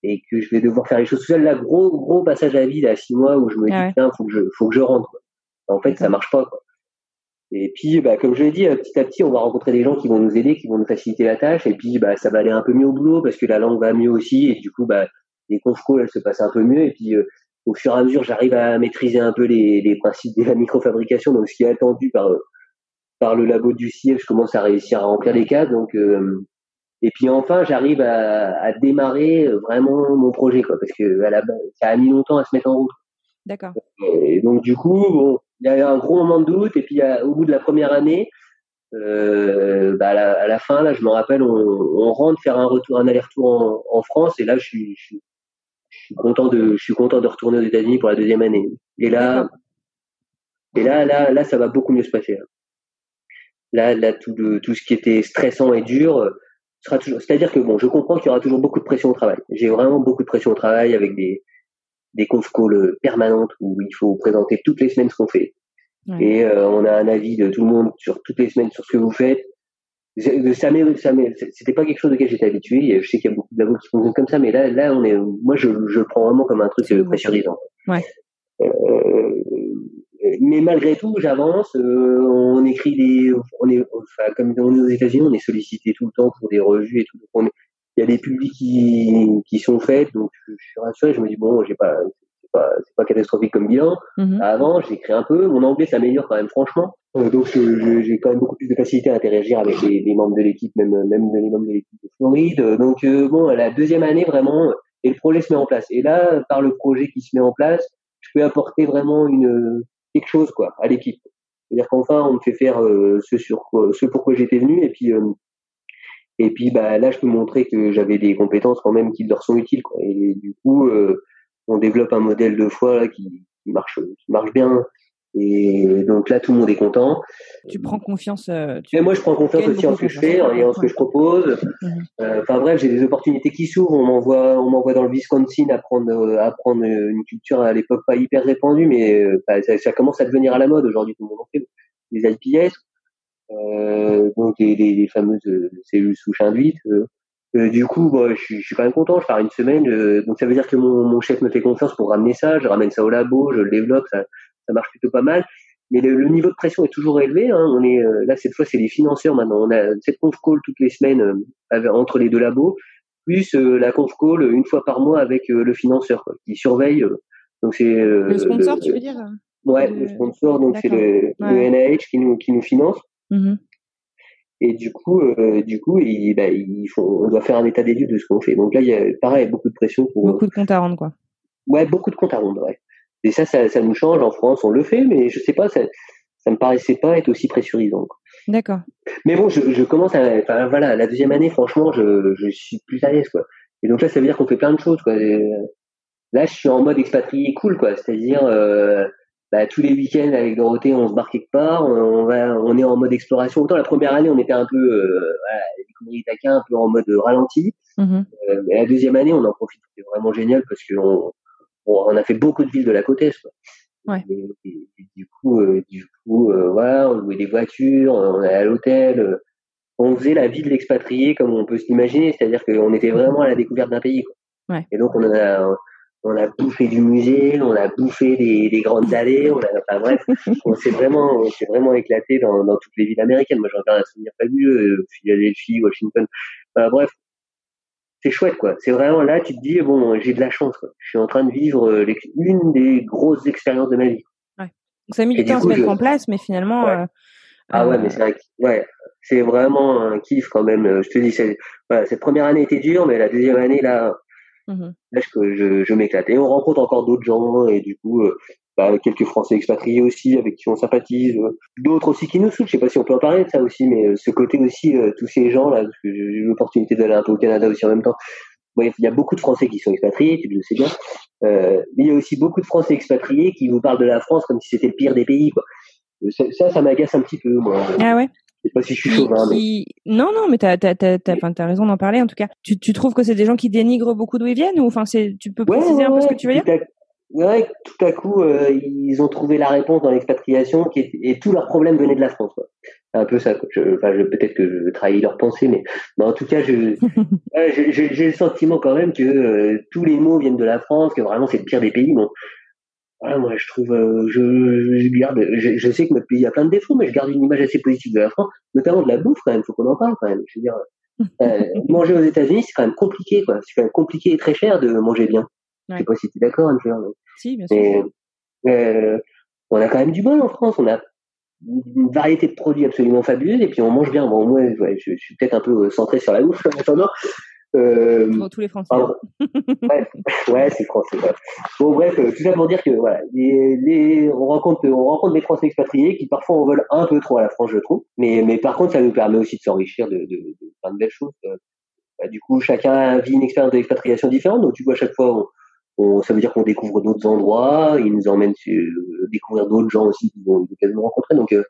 [SPEAKER 3] et que je vais devoir faire les choses tout seul. Là, gros gros passage à vide à six mois où je me dis putain, faut que je faut que je rentre. Quoi. En fait, ça marche pas. Quoi. Et puis, bah, comme je l'ai dit, euh, petit à petit, on va rencontrer des gens qui vont nous aider, qui vont nous faciliter la tâche. Et puis, bah, ça va aller un peu mieux au boulot parce que la langue va mieux aussi. Et du coup, bah, les conf elles se passent un peu mieux. Et puis, euh, au fur et à mesure, j'arrive à maîtriser un peu les, les principes de la microfabrication. Donc, ce qui est attendu par par le labo du CIE, je commence à réussir à remplir les cases. Donc, euh, et puis enfin, j'arrive à, à, démarrer vraiment mon projet, quoi, parce que à la base, ça a mis longtemps à se mettre en route.
[SPEAKER 1] D'accord.
[SPEAKER 3] Et donc du coup, bon, il y a eu un gros moment de doute. Et puis au bout de la première année, euh, bah, à, la, fin, là, je me rappelle, on, on rentre faire un retour, un aller-retour en, en, France. Et là, je suis, je, suis content de, je suis content de retourner aux États-Unis pour la deuxième année. Et là, et là, là, là, ça va beaucoup mieux se passer. Là, là, tout, le, tout ce qui était stressant et dur euh, sera toujours. C'est-à-dire que bon, je comprends qu'il y aura toujours beaucoup de pression au travail. J'ai vraiment beaucoup de pression au travail avec des des conf calls permanentes où il faut présenter toutes les semaines ce qu'on fait. Et euh, on a un avis de tout le monde sur toutes les semaines sur ce que vous faites. Ça c'était pas quelque chose auquel j'étais habitué. Je sais qu'il y a beaucoup d'avocats qui fonctionnent comme ça, mais là, là, on est, moi, je, je le prends vraiment comme un truc pressurisant.
[SPEAKER 1] Ouais.
[SPEAKER 3] Euh, mais malgré tout, j'avance. Euh, on écrit des, on est, enfin, comme on est aux États-Unis, on est sollicité tout le temps pour des revues et tout. Il y a des publics qui, qui sont faits, donc je, je suis rassuré. Je me dis bon, j'ai pas, pas, c'est pas catastrophique comme bilan. Mm-hmm. Avant, j'écris un peu. Mon anglais s'améliore quand même, franchement. Euh, donc, j'ai quand même beaucoup plus de facilité à interagir avec les, les membres de l'équipe, même, même les membres de l'équipe de Floride. Donc, euh, bon, la deuxième année, vraiment, et le projet se met en place. Et là, par le projet qui se met en place, je peux apporter vraiment une quelque chose, quoi, à l'équipe. C'est-à-dire qu'enfin, on me fait faire euh, ce sur quoi, ce pourquoi j'étais venu, et puis et puis bah là, je peux montrer que j'avais des compétences quand même qui leur sont utiles. Quoi. Et du coup, euh, on développe un modèle de foi là, qui, qui, marche, qui marche bien. Et donc là, tout le monde est content.
[SPEAKER 1] Tu prends confiance.
[SPEAKER 3] Euh, tu... Et moi, je prends confiance aussi en ce que je fais et en ce que je propose. Euh, enfin bref, j'ai des opportunités qui s'ouvrent. On m'envoie, on m'envoie dans le Wisconsin apprendre, euh, apprendre une culture à l'époque pas hyper répandue, mais bah, ça, ça, commence à devenir à la mode aujourd'hui. Tout le monde en fait. Les IPS, donc les, les, les fameuses cellules souches induites. Euh, du coup, bah, je, suis, je, suis quand même content. Je pars une semaine, euh, donc ça veut dire que mon, mon, chef me fait confiance pour ramener ça. Je ramène ça au labo, je le développe, ça, ça marche plutôt pas mal. Mais le, le, niveau de pression est toujours élevé. Hein. On est euh, là cette fois, c'est les financeurs maintenant. On a cette conf call toutes les semaines entre les deux labos, plus la conf call une fois par mois avec le financeur quoi, qui surveille. donc c'est
[SPEAKER 1] le sponsor, tu veux dire?
[SPEAKER 3] Ouais, le, sponsor. Donc c'est le, ouais. NIH qui nous qui nous finance. Mmh et du coup, euh, du coup, il, bah, il faut, on doit faire un état des lieux de ce qu'on fait. Donc là, il y a pareil, beaucoup de pression pour.
[SPEAKER 1] Beaucoup de comptes à rendre, quoi.
[SPEAKER 3] Ouais, beaucoup de comptes à rendre, ouais. Et ça, ça, ça nous change. En France, on le fait, mais je sais pas, ça, ça me paraissait pas être aussi pressurisant.
[SPEAKER 1] D'accord.
[SPEAKER 3] Mais bon, je, je commence à, enfin voilà, la deuxième année, franchement, je, je suis plus à l'aise, quoi. Et donc là, ça veut dire qu'on fait plein de choses, quoi. là, je suis en mode expatrié cool, quoi. C'est-à-dire, euh, bah, tous les week-ends avec Dorothée, on se barre quelque part, on, va, on est en mode exploration. Autant la première année, on était un peu, euh, voilà, un peu en mode ralenti. Mm-hmm. Euh, mais la deuxième année, on en profite. C'est vraiment génial parce qu'on on, a fait beaucoup de villes de la côte est. Quoi.
[SPEAKER 1] Ouais.
[SPEAKER 3] Et, du coup, euh, du coup, euh, voilà, on louait des voitures, on allait à l'hôtel. On faisait la vie de l'expatrié comme on peut s'imaginer, c'est-à-dire qu'on était vraiment à la découverte d'un pays. Quoi.
[SPEAKER 1] Ouais.
[SPEAKER 3] Et donc on a on a bouffé du musée, on a bouffé des, des grandes allées, on a, enfin bref, on s'est vraiment, on s'est vraiment éclaté dans, dans toutes les villes américaines. Moi, j'en garde un souvenir fabuleux, euh, Philadelphie, Washington. Enfin, bref, c'est chouette, quoi. C'est vraiment là, tu te dis, bon, j'ai de la chance, quoi. Je suis en train de vivre euh, une des grosses expériences de ma vie.
[SPEAKER 1] Ouais. Donc ça a mis du temps à se mettre en place, mais finalement. Euh,
[SPEAKER 3] ah ouais, mais c'est un, ouais, c'est vraiment un kiff quand même. Je te dis, c'est, voilà, cette première année était dure, mais la deuxième année là Mmh Là, je, je, je m'éclate. Et on rencontre encore d'autres gens, et du coup, euh, bah, quelques Français expatriés aussi, avec qui on sympathise. Euh, d'autres aussi qui nous saoulent. Je sais pas si on peut en parler de ça aussi, mais euh, ce côté aussi, tous ces gens-là, parce que j'ai eu l'opportunité d'aller un peu au Canada aussi en même temps. Il y a beaucoup de Français qui sont expatriés, tu le sais bien. Mais il y a aussi beaucoup de Français expatriés qui vous parlent de la France comme si c'était le pire des pays. Quoi. Ça, ça m'agace un petit peu, moi.
[SPEAKER 1] Ah ouais?
[SPEAKER 3] Je sais pas si je suis chauvin. Mais...
[SPEAKER 1] Non, non, mais t'as as, as, as, raison d'en parler en tout cas. Tu, tu trouves que c'est des gens qui dénigrent beaucoup d'où ils viennent ou enfin c'est tu peux préciser un peu ce que tu veux dire?
[SPEAKER 3] Ouais, tout à coup, euh, ils ont trouvé la réponse dans l'expatriation qui est, et tous leurs problèmes venaient de la France. Quoi. Un peu ça. Quoi. Je, enfin, je, peut-être que je trahis leur pensée, mais, mais en tout cas, je, j'ai le sentiment quand même que euh, tous les mots viennent de la France, que vraiment c'est le pire des pays. Bon, voilà, moi, je trouve, euh, je, je, garde, je, je, sais que notre pays a plein de défauts, mais je garde une image assez positive de la France, notamment de la bouffe quand même. Faut qu'on en parle quand même. Je veux dire, euh, manger aux États-Unis, c'est quand même compliqué, quoi. C'est quand même compliqué et très cher de manger bien. Ouais. Je sais pas si tu es d'accord, Anne-Claire.
[SPEAKER 1] Si, bien sûr.
[SPEAKER 3] euh, on a quand même du bon en France. On a une variété de produits absolument fabuleuse et puis on mange bien. Bon, moi, ouais, je, je suis peut-être un peu centré sur la bouffe maintenant,
[SPEAKER 1] euh, pour tous les Français.
[SPEAKER 3] ouais, ouais c'est français. Ouais. Bon, bref, euh, tout ça pour dire que voilà, les, les, on rencontre, on rencontre des Français expatriés qui parfois en veulent un peu trop à la France, je trouve. Mais, mais par contre, ça nous permet aussi de s'enrichir de, de, de, plein de belles choses. Bah, du coup, chacun vit une expérience d'expatriation différente. Donc, tu vois, à chaque fois, on, ça veut dire qu'on découvre d'autres endroits, ils nous emmènent découvrir d'autres gens aussi qu'ils vont quasiment rencontrer. Donc, euh,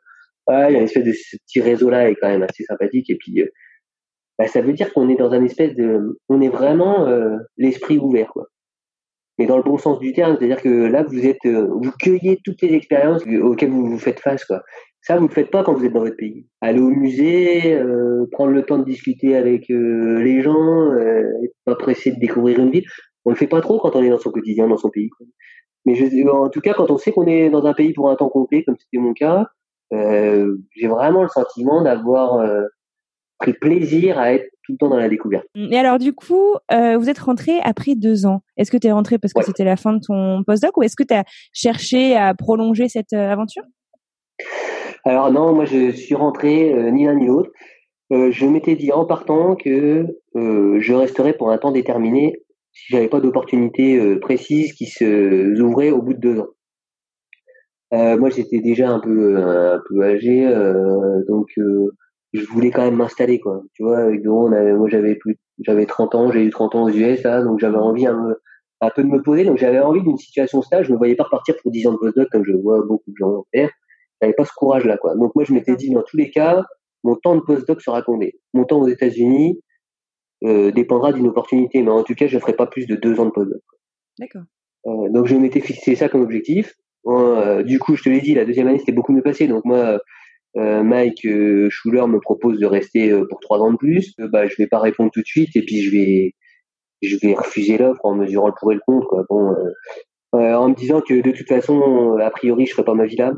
[SPEAKER 3] il y a une espèce de ce petit réseau-là est quand même assez sympathique. Et puis, euh, bah, ça veut dire qu'on est dans un espèce de, on est vraiment euh, l'esprit ouvert, quoi. Mais dans le bon sens du terme, c'est-à-dire que là, vous êtes, vous cueillez toutes les expériences auxquelles vous vous faites face, quoi. Ça, vous le faites pas quand vous êtes dans votre pays. Aller au musée, prendre le temps de discuter avec les gens, pas pressé de découvrir une ville. On le fait pas trop quand on est dans son quotidien, dans son pays. Mais je, en tout cas, quand on sait qu'on est dans un pays pour un temps complet, comme c'était mon cas, euh, j'ai vraiment le sentiment d'avoir euh, pris plaisir à être tout le temps dans la découverte.
[SPEAKER 1] Et alors du coup, euh, vous êtes rentré après deux ans. Est-ce que tu es rentré parce que c'était la fin de ton postdoc ou est-ce que tu as cherché à prolonger cette euh, aventure?
[SPEAKER 3] Alors non, moi je suis rentré euh, ni l'un ni l'autre. je m'étais dit en partant que je resterais pour un temps déterminé si j'avais pas d'opportunité précise qui se ouvrait au bout de deux ans. Euh, moi, j'étais déjà un peu un peu âgé, euh, donc je voulais quand même m'installer, quoi. Tu vois, avec Doro, moi j'avais plus, j'avais 30 ans, j'ai eu 30 ans aux US, là, donc j'avais envie un, un, peu de me poser, donc j'avais envie d'une situation stable. Je ne voyais pas repartir pour 10 ans de postdoc comme je vois beaucoup de gens faire. J'avais pas ce courage-là, quoi. Donc moi, je m'étais dit, dans tous les cas, mon temps de postdoc sera compté. Mon temps aux États-Unis, euh, dépendra d'une opportunité. Mais en tout cas, je ne ferai pas plus de deux ans de postdoc.
[SPEAKER 1] D'accord.
[SPEAKER 3] Euh, donc je m'étais fixé ça comme objectif. Euh, du coup, je te l'ai dit, la deuxième année c'était beaucoup mieux passé. Donc moi, Mike Schuler me propose de rester pour trois ans de plus. bah, je vais pas répondre tout de suite et puis je vais, je vais refuser l'offre en mesurant le pour et le contre. Quoi. Bon, en me disant que de toute façon, a priori, je ferai pas ma vie là.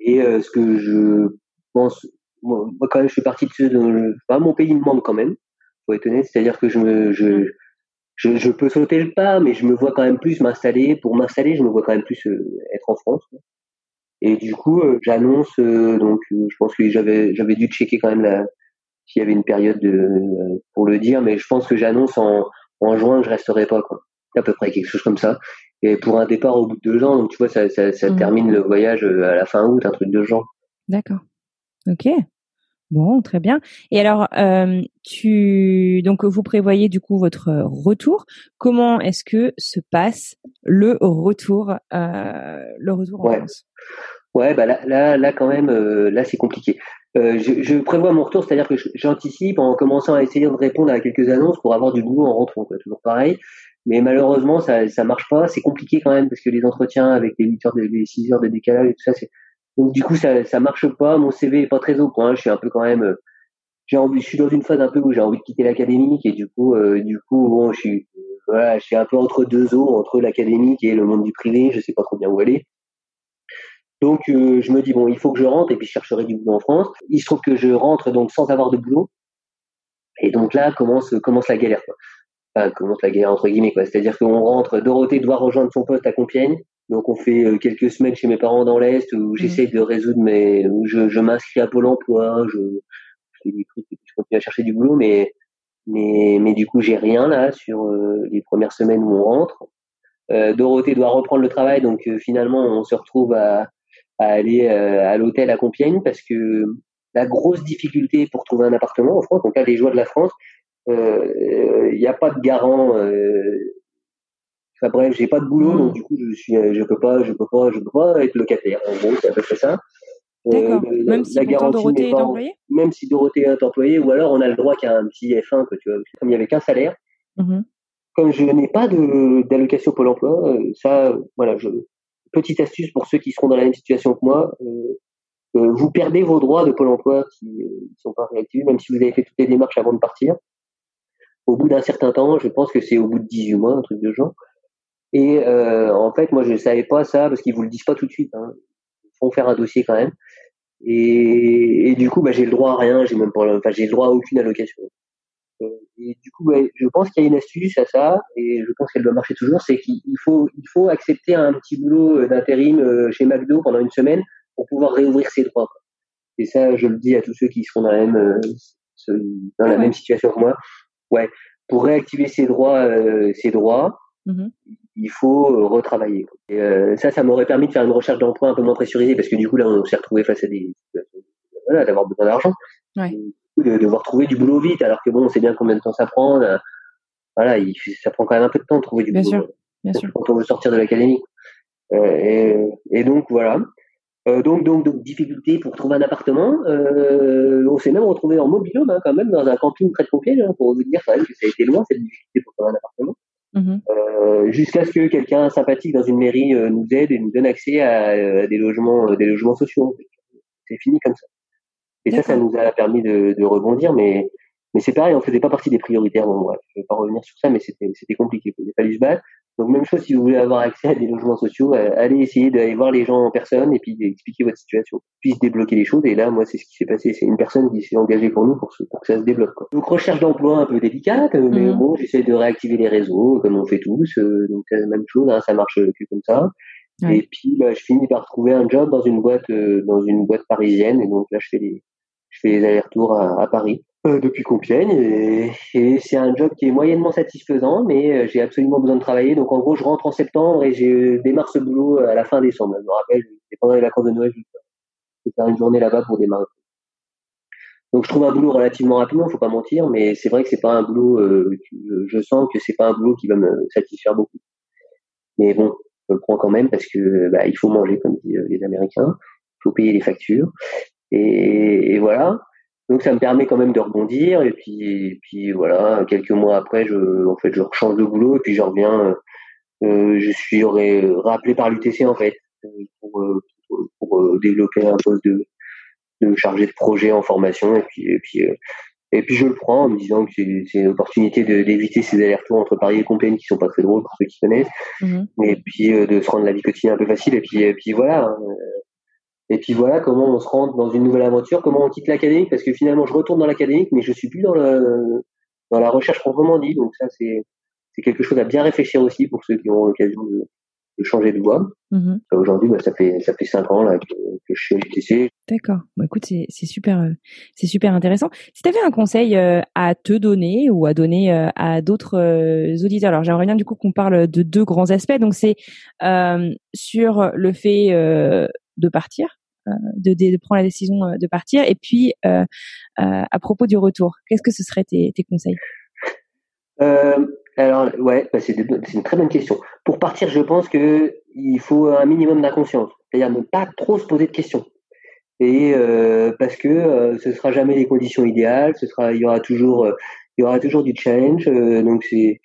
[SPEAKER 3] Et ce que je pense, moi, quand même, je suis parti de ce, bah, mon pays me demande quand même faut être honnête. C'est-à-dire que je me, je, je, je, peux sauter le pas, mais je me vois quand même plus m'installer. Pour m'installer, je me vois quand même plus euh, être en France. Et du coup, euh, j'annonce. Euh, donc, je pense que j'avais, j'avais dû checker quand même s'il y avait une période de, pour le dire, mais je pense que j'annonce en, en juin que je resterai pas, quoi. À peu près quelque chose comme ça. Et pour un départ au bout de deux ans, donc tu vois, ça, ça, ça mmh. termine le voyage à la fin août, un truc de genre.
[SPEAKER 1] D'accord. Ok. Bon, très bien. Et alors, euh, tu donc vous prévoyez du coup votre retour. Comment est-ce que se passe le retour, euh, le retour en
[SPEAKER 3] ouais.
[SPEAKER 1] France?
[SPEAKER 3] Ouais, bah là, là, là quand même, euh, là c'est compliqué. Euh, je, je, prévois mon retour, c'est-à-dire que j'anticipe en commençant à essayer de répondre à quelques annonces pour avoir du boulot en rentrant, quoi, toujours pareil. Mais malheureusement, ça, ça marche pas. C'est compliqué quand même parce que les entretiens avec les 8 heures, de, les 6 heures de décalage et tout ça, c'est donc du coup ça ça marche pas, mon CV est pas très au point, je suis un peu quand même euh, j'ai envie je suis dans une phase un peu où j'ai envie de quitter l'académique et du coup euh, du coup bon je suis un peu entre deux eaux, entre l'académique et le monde du privé, je sais pas trop bien où aller. Donc euh, je me dis bon, il faut que je rentre et puis je chercherai du boulot en France. Il se trouve que je rentre donc sans avoir de boulot. Et donc là commence commence la galère. Enfin, commence la galère entre guillemets quoi. C'est-à-dire qu'on rentre, Dorothée doit rejoindre son poste à Compiègne. Donc on fait euh, quelques semaines chez mes parents dans l'est où mhm. j'essaie de résoudre mes, où je, je m'inscris à Pôle Emploi, je, je fais des trucs, je continue à chercher du boulot, mais mais mais du coup j'ai rien là sur euh, les premières semaines où on rentre. Euh, Dorothée doit reprendre le travail, donc euh, finalement on se retrouve à, à aller à l'hôtel à Compiègne parce que la grosse difficulté pour trouver un appartement en France, donc là les joies de la France, il n'y a pas de garant Enfin bref, j'ai pas de boulot, donc du coup je suis, je peux pas, je peux pas, je peux pas être locataire. En gros, c'est à peu près ça.
[SPEAKER 1] D'accord. Euh, même si Dorothée est employée?
[SPEAKER 3] Même si Dorothée est employée, ou alors on a le droit qu'il y a un petit F1, que tu vois. Comme il y avait qu'un salaire, mmh comme je n'ai pas de d'allocation Pôle Emploi, euh, ça, voilà, je, petite astuce pour ceux qui seront dans la même situation que moi. Euh, euh vous perdez vos droits de Pôle Emploi qui ne sont pas réactivés, même si vous avez fait toutes les démarches avant de partir. Au bout d'un certain temps, je pense que c'est au bout de 18 mois, un truc de genre, et euh, en fait, moi, je ne savais pas ça parce qu'ils vous le disent pas tout de suite. Hein. Ils font faire un dossier quand même. Et, et du coup, bah, j'ai le droit à rien. J'ai même pas, enfin, j'ai le droit à aucune allocation. Euh, et du coup, bah, je pense qu'il y a une astuce à ça, et je pense qu'elle doit marcher toujours, c'est qu'il faut, il faut accepter un petit boulot euh, d'intérim euh, chez McDo pendant une semaine pour pouvoir réouvrir ses droits. Et ça, je le dis à tous ceux qui seront dans la même, dans la même situation que moi. Ouais, pour réactiver ses droits, euh, ses droits, mmh il faut euh, retravailler. Et, euh, ça, ça m'aurait permis de faire une recherche d'emploi un peu moins pressurisée parce que du coup là, on s'est retrouvé face à des voilà, d'avoir besoin d'argent,
[SPEAKER 1] ouais.
[SPEAKER 3] de devoir trouver du boulot vite, alors que bon, on sait bien combien de temps ça prend. voilà, il, ça prend quand même un peu de temps de trouver du
[SPEAKER 1] bien
[SPEAKER 3] boulot.
[SPEAKER 1] Sûr. bien sûr.
[SPEAKER 3] quand on veut sortir de l'académie. et, et donc voilà. Euh, donc, donc, donc, difficulté pour trouver un appartement. Euh, on s'est même retrouvé en mobilhome hein, quand même dans un camping près de Compiègne hein, pour vous dire quand même que ça a été loin cette difficulté pour trouver un appartement.
[SPEAKER 1] Mhm.
[SPEAKER 3] Euh, jusqu'à ce que quelqu'un sympathique dans une mairie euh, nous aide et nous donne accès à, à des logements, euh, des logements sociaux. C'est fini comme ça. Et ça, ça nous a permis de, de rebondir, mais mais c'est pareil, on faisait pas partie des prioritaires. Bon, bref, je vais pas revenir sur ça, mais c'était c'était compliqué. Il a fallu se battre. Donc même chose si vous voulez avoir accès à des logements sociaux, euh, allez essayer d'aller voir les gens en personne et puis d'expliquer votre situation, puis se débloquer les choses. Et là, moi, c'est ce qui s'est passé. C'est une personne qui s'est engagée pour nous pour, pour que ça se débloque. Quoi. Donc recherche d'emploi un peu délicate, euh, mais
[SPEAKER 1] Mhm.
[SPEAKER 3] bon, j'essaie de réactiver les réseaux comme on fait tous. euh, donc euh, même chose, hein, ça marche que comme ça. Et puis bah, je finis par trouver un job dans une boîte euh, dans une boîte parisienne et donc là je fais les je fais les allers-retours à, à Paris euh, depuis Compiègne et, et c'est un job qui est moyennement satisfaisant mais euh, j'ai absolument besoin de travailler. Donc en gros je rentre en septembre et je démarre ce boulot à la fin décembre. Je me rappelle c'est pendant les vacances de Noël je vais faire une journée là-bas pour démarrer. Donc je trouve un boulot relativement rapidement faut pas mentir mais c'est vrai que c'est pas un boulot euh, je sens que c'est pas un boulot qui va me satisfaire beaucoup. Mais bon je le prends quand même parce que bah, il faut manger comme disent les Américains. Il faut payer les factures. Et voilà donc ça me permet quand même de rebondir et puis et puis voilà quelques mois après je en fait je rechange de boulot et puis je reviens euh, je suis ré- rappelé par l'UTC en fait euh, pour euh, pour, pour, euh, développer un poste de de chargé de projet en formation et puis et puis euh, et puis je le prends en me disant que c'est une opportunité d'éviter ces allers-retours entre Paris et Compiègne qui sont pas très drôles pour ceux qui connaissent
[SPEAKER 1] Mhm.
[SPEAKER 3] et puis euh, de se rendre la vie quotidienne un peu facile et puis et puis voilà hein. Et puis voilà comment on se rentre dans une nouvelle aventure comment on quitte l'académique parce que finalement je retourne dans l'académique mais je suis plus dans le dans la recherche proprement dit donc ça c'est c'est quelque chose à bien réfléchir aussi pour ceux qui auront l'occasion de, de changer de voie
[SPEAKER 1] Mhm.
[SPEAKER 3] aujourd'hui bah, ça fait ça fait cinq ans là que, que je suis à l'UTC
[SPEAKER 1] D'accord. Bon, écoute, c'est super, euh, c'est super intéressant. Si tu avais un conseil euh, à te donner ou à donner euh, à d'autres auditeurs, alors j'aimerais bien du coup qu'on parle de deux grands aspects. Donc c'est euh, sur le fait euh, de partir, de, de, prendre la décision euh, de partir, et puis euh, euh, à propos du retour. Qu'est-ce que ce serait tes, conseils?
[SPEAKER 3] Euh, alors, ouais, bah, c'est une très bonne question. Pour partir, je pense que il faut un minimum d'inconscience, c'est-à-dire ne pas trop se poser de questions. Et euh, parce que euh, ce sera jamais les conditions idéales, ce sera, il y aura toujours, euh, il y aura toujours du challenge. euh, donc c'est,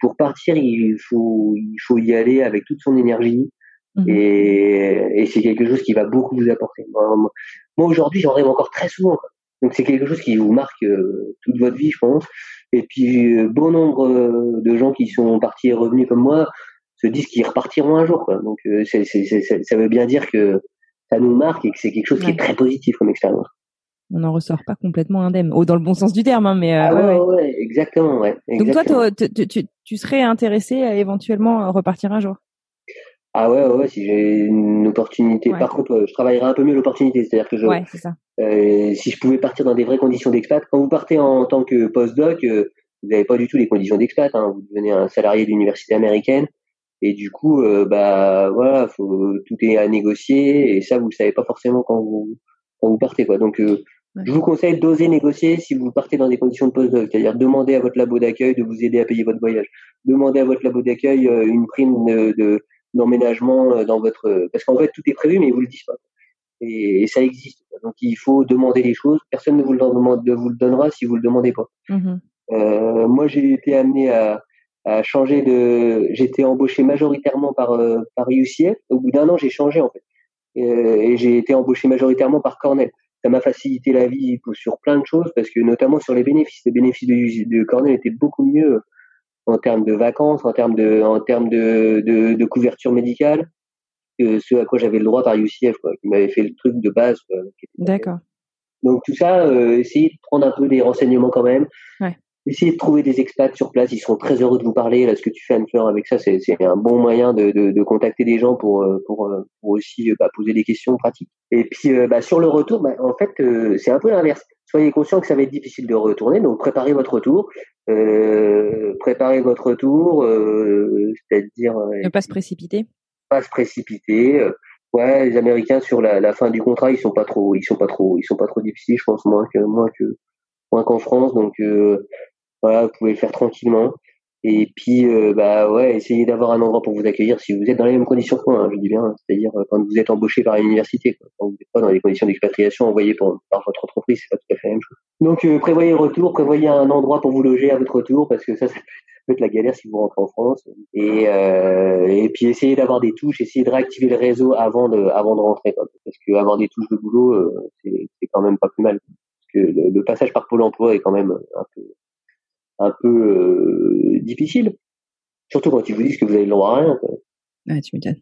[SPEAKER 3] pour partir, il faut, il faut y aller avec toute son énergie.
[SPEAKER 1] Mhm.
[SPEAKER 3] Et, et c'est quelque chose qui va beaucoup vous apporter. Moi, aujourd'hui, j'en rêve encore très souvent. quoi. Donc c'est quelque chose qui vous marque euh, toute votre vie, je pense. Et puis euh, bon nombre euh, de gens qui sont partis et revenus comme moi se disent qu'ils repartiront un jour. Quoi. Donc c'est, c'est, c'est- c'est- ça veut bien dire que ça nous marque et que c'est quelque chose qui est très positif comme expérience.
[SPEAKER 1] On n'en ressort pas complètement indemne, ou dans le bon sens du terme, hein, mais
[SPEAKER 3] ah
[SPEAKER 1] ouais,
[SPEAKER 3] ouais,
[SPEAKER 1] ouais.
[SPEAKER 3] ouais, exactement. Ouais,
[SPEAKER 1] Donc toi, tu serais intéressé à éventuellement repartir un jour?
[SPEAKER 3] Ah ouais, ouais, ouais, si j'ai une opportunité.
[SPEAKER 1] Ouais.
[SPEAKER 3] Par contre, je travaillerai un peu mieux l'opportunité. C'est-à-dire que je,
[SPEAKER 1] Ouais, ça.
[SPEAKER 3] Euh, si je pouvais partir dans des vraies conditions d'expat, quand vous partez en tant que postdoc, euh, vous n'avez pas du tout les conditions d'expat. Hein, vous devenez un salarié d'université américaine et du coup, euh, bah voilà, faut, tout est à négocier et ça vous le savez pas forcément quand vous quand vous partez quoi. Donc euh, je vous conseille d'oser négocier si vous partez dans des conditions de postdoc, c'est-à-dire demander à votre labo d'accueil de vous aider à payer votre voyage, demander à votre labo d'accueil euh, une prime de, de- d'emménagement euh, dans votre parce qu'en fait tout est prévu mais ils vous le disent pas et, et ça existe. Donc il faut demander les choses. Personne ne vous le demande, ne vous le donnera si vous le demandez pas.
[SPEAKER 1] Mhm.
[SPEAKER 3] Euh, moi, j'ai été amené à, à changer de. J'étais embauché majoritairement par euh, par UCF. Au bout d'un an, j'ai changé en fait, Euh, et j'ai été embauché majoritairement par Cornell. Ça m'a facilité la vie sur plein de choses parce que notamment sur les bénéfices. Les bénéfices de, de Cornell étaient beaucoup mieux en termes de vacances, en termes de en termes de, de, de couverture médicale que ce à quoi j'avais le droit par UCF, quoi, qui m'avait fait le truc de base.
[SPEAKER 1] D'accord.
[SPEAKER 3] donc tout ça, euh, essayez de prendre un peu des renseignements quand même.
[SPEAKER 1] Ouais.
[SPEAKER 3] Essayez de trouver des expats sur place, ils seront très heureux de vous parler. Là, ce que tu fais, Anne-Fleur, avec ça, c'est un bon moyen de, de, de contacter des gens pour euh, pour, euh, pour aussi euh, bah, poser des questions pratiques. Et puis euh, bah, sur le retour, bah, en fait, euh, c'est un peu l'inverse. Soyez conscient que ça va être difficile de retourner, donc préparez votre retour. Euh, préparez votre retour, c'est-à-dire
[SPEAKER 1] Ne pas se précipiter.
[SPEAKER 3] pas se précipiter. Ouais, les Américains sur la, la fin du contrat, ils sont pas trop, ils sont pas trop, ils sont pas trop difficiles, je pense moins que moins que moins qu'en France. Donc euh, voilà, vous pouvez le faire tranquillement. Et puis, euh, bah ouais, essayez d'avoir un endroit pour vous accueillir si vous êtes dans les mêmes conditions que moi, hein, je dis bien, c'est-à-dire euh, quand vous êtes embauché par une université, quand vous n'êtes pas dans les conditions d'expatriation envoyées par, votre entreprise, c'est pas tout à fait la même chose. Donc euh, prévoyez le retour, prévoyez un endroit pour vous loger à votre retour, parce que ça, ça peut être la galère si vous rentrez en France. Et, euh, et puis essayez d'avoir des touches, essayez de réactiver le réseau avant de, avant de rentrer, quoi, parce que avoir des touches de boulot, c'est, c'est quand même pas plus mal. Parce que le, le passage par Pôle Emploi est quand même un peu un peu euh, difficile. Surtout quand ils vous disent que vous avez le droit à rien.
[SPEAKER 1] Ah, tu m'étonnes.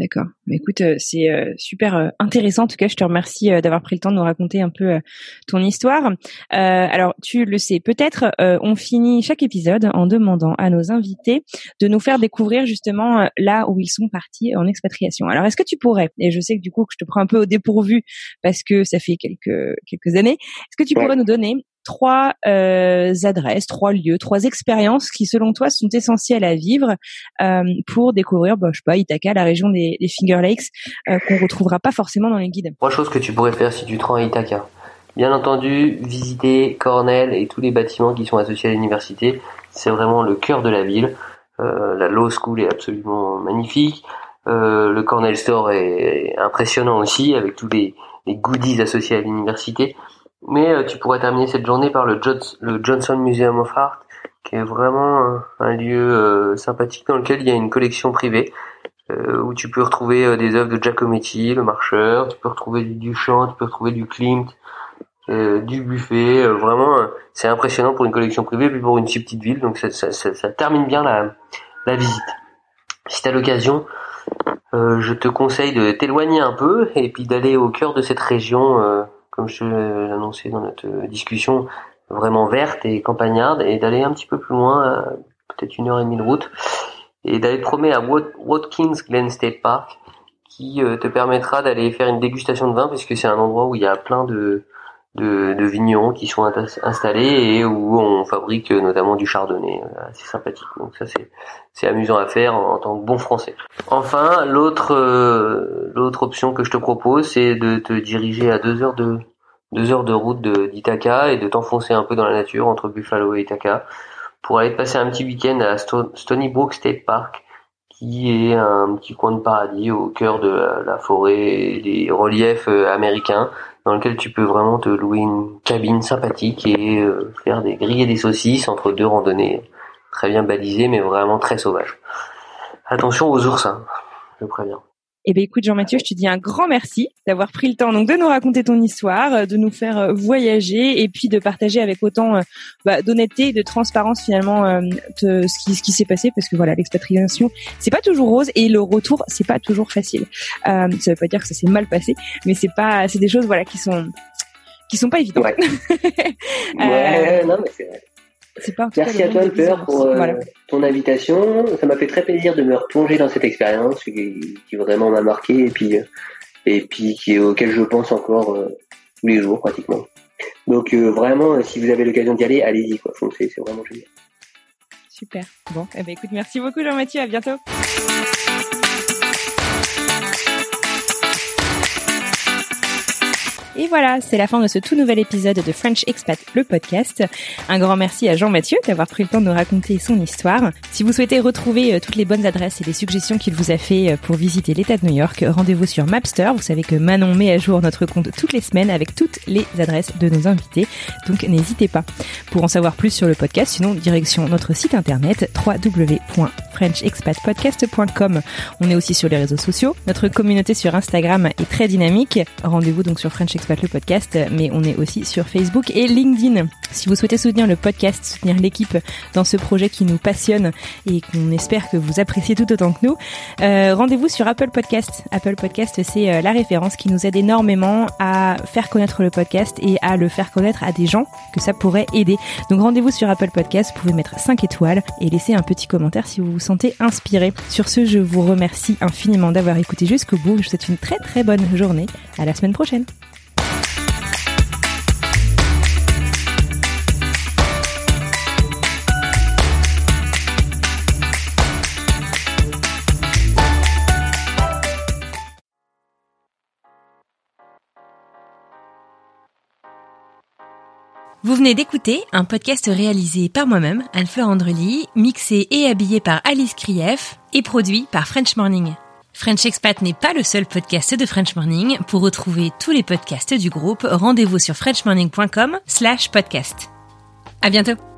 [SPEAKER 1] D'accord. Mais écoute, euh, c'est euh, super intéressant. En tout cas, je te remercie d'avoir pris le temps de nous raconter un peu ton histoire. alors, tu le sais, peut-être on finit chaque épisode en demandant à nos invités de nous faire découvrir justement là où ils sont partis en expatriation. Alors, est-ce que tu pourrais, et je sais que du coup que je te prends un peu au dépourvu parce que ça fait quelques quelques années, est-ce que tu pourrais nous donner trois euh, adresses, trois lieux, trois expériences qui, selon toi, sont essentielles à vivre euh, pour découvrir, bah, je sais pas, Ithaca, la région des, des Finger Lakes, euh, qu'on retrouvera pas forcément dans les guides.
[SPEAKER 3] Trois choses que tu pourrais faire si tu te rends à Ithaca. Bien entendu, visiter Cornell et tous les bâtiments qui sont associés à l'université. C'est vraiment le cœur de la ville. Euh, la Law School est absolument magnifique. Euh, le Cornell Store est impressionnant aussi, avec tous les, les goodies associés à l'université. Mais euh, tu pourrais terminer cette journée par le, le, Johnson Museum of Art, qui est vraiment un, lieu euh, sympathique dans lequel il y a une collection privée, euh, où tu peux retrouver des œuvres de Giacometti, le marcheur, tu peux retrouver du Duchamp, tu peux retrouver du Klimt, du buffet. vraiment, c'est impressionnant pour une collection privée, puis pour une si petite ville, donc ça, ça, ça, ça termine bien la, la visite. Si tu as l'occasion, je te conseille de t'éloigner un peu et puis d'aller au cœur de cette région comme je l'ai annoncé dans notre discussion, vraiment verte et campagnarde, et d'aller un petit peu plus loin, peut-être une heure et demie de route, et d'aller te promener à Watkins Glen State Park, qui euh, te permettra d'aller faire une dégustation de vin, puisque c'est un endroit où il y a plein de, de, de, vignerons qui sont installés et où on fabrique euh, notamment du chardonnay, euh, assez sympathique. Donc ça c'est c'est amusant à faire en, tant que bon français. Enfin, l'autre euh, l'autre option que je te propose, c'est de te diriger à deux heures de deux heures de route d'Ithaca et de t'enfoncer un peu dans la nature entre Buffalo et Ithaca pour aller passer un petit week-end à Stony Brook State Park qui est un petit coin de paradis au cœur de la, forêt et des reliefs américains dans lequel tu peux vraiment te louer une cabine sympathique et euh, faire des griller des saucisses entre deux randonnées très bien balisées mais vraiment très sauvages. Attention aux oursins, je préviens.
[SPEAKER 1] Eh bien, écoute, Jean-Mathieu, je te dis un grand merci d'avoir pris le temps donc de nous raconter ton histoire, euh, de nous faire euh, voyager et puis de partager avec autant euh, bah, d'honnêteté et de transparence finalement ce qui, ce qui s'est passé parce que voilà, l'expatriation, c'est pas toujours rose et le retour, c'est pas toujours facile. Euh, ça veut pas dire que ça s'est mal passé, mais c'est pas, c'est des choses voilà qui sont qui sont pas évidentes.
[SPEAKER 3] Ouais. ouais non, mais c'est vrai. Merci à toi, Peur, pour euh, ton invitation. Ça m'a fait très plaisir de me replonger dans cette expérience qui, vraiment m'a marqué et puis, euh, et puis qui, auquel je pense encore euh, tous les jours pratiquement. Donc vraiment, si vous avez l'occasion d'y aller, allez-y. C'est vraiment génial.
[SPEAKER 1] Super. Bon, eh ben, écoute, merci beaucoup Jean-Mathieu. À bientôt. Voilà, c'est la fin de ce tout nouvel épisode de French Expat, le podcast. Un grand merci à Jean-Mathieu d'avoir pris le temps de nous raconter son histoire. Si vous souhaitez retrouver euh, toutes les bonnes adresses et les suggestions qu'il vous a fait euh, pour visiter l'État de New York, rendez-vous sur Mapster. Vous savez que Manon met à jour notre compte toutes les semaines avec toutes les adresses de nos invités. Donc n'hésitez pas. Pour en savoir plus sur le podcast, sinon direction notre site internet www.frenchexpatpodcast.com. On est aussi sur les réseaux sociaux. Notre communauté sur Instagram est très dynamique. Rendez-vous donc sur French Expat le podcast, mais on est aussi sur Facebook et LinkedIn. Si vous souhaitez soutenir le podcast, soutenir l'équipe dans ce projet qui nous passionne et qu'on espère que vous appréciez tout autant que nous, euh, rendez-vous sur Apple Podcast. Apple Podcast, c'est euh, la référence qui nous aide énormément à faire connaître le podcast et à le faire connaître à des gens que ça pourrait aider. Donc rendez-vous sur Apple Podcast, vous pouvez mettre 5 étoiles et laisser un petit commentaire si vous vous sentez inspiré. Sur ce, je vous remercie infiniment d'avoir écouté jusqu'au bout. Je vous souhaite une très très bonne journée. À la semaine prochaine. Vous venez d'écouter un podcast réalisé par moi-même, Anne-Fleur Andrely, mixé et habillé par Alice Krief et produit par French Morning. French Expat n'est pas le seul podcast de French Morning. Pour retrouver tous les podcasts du groupe, rendez-vous sur frenchmorning.com slash podcast. À bientôt!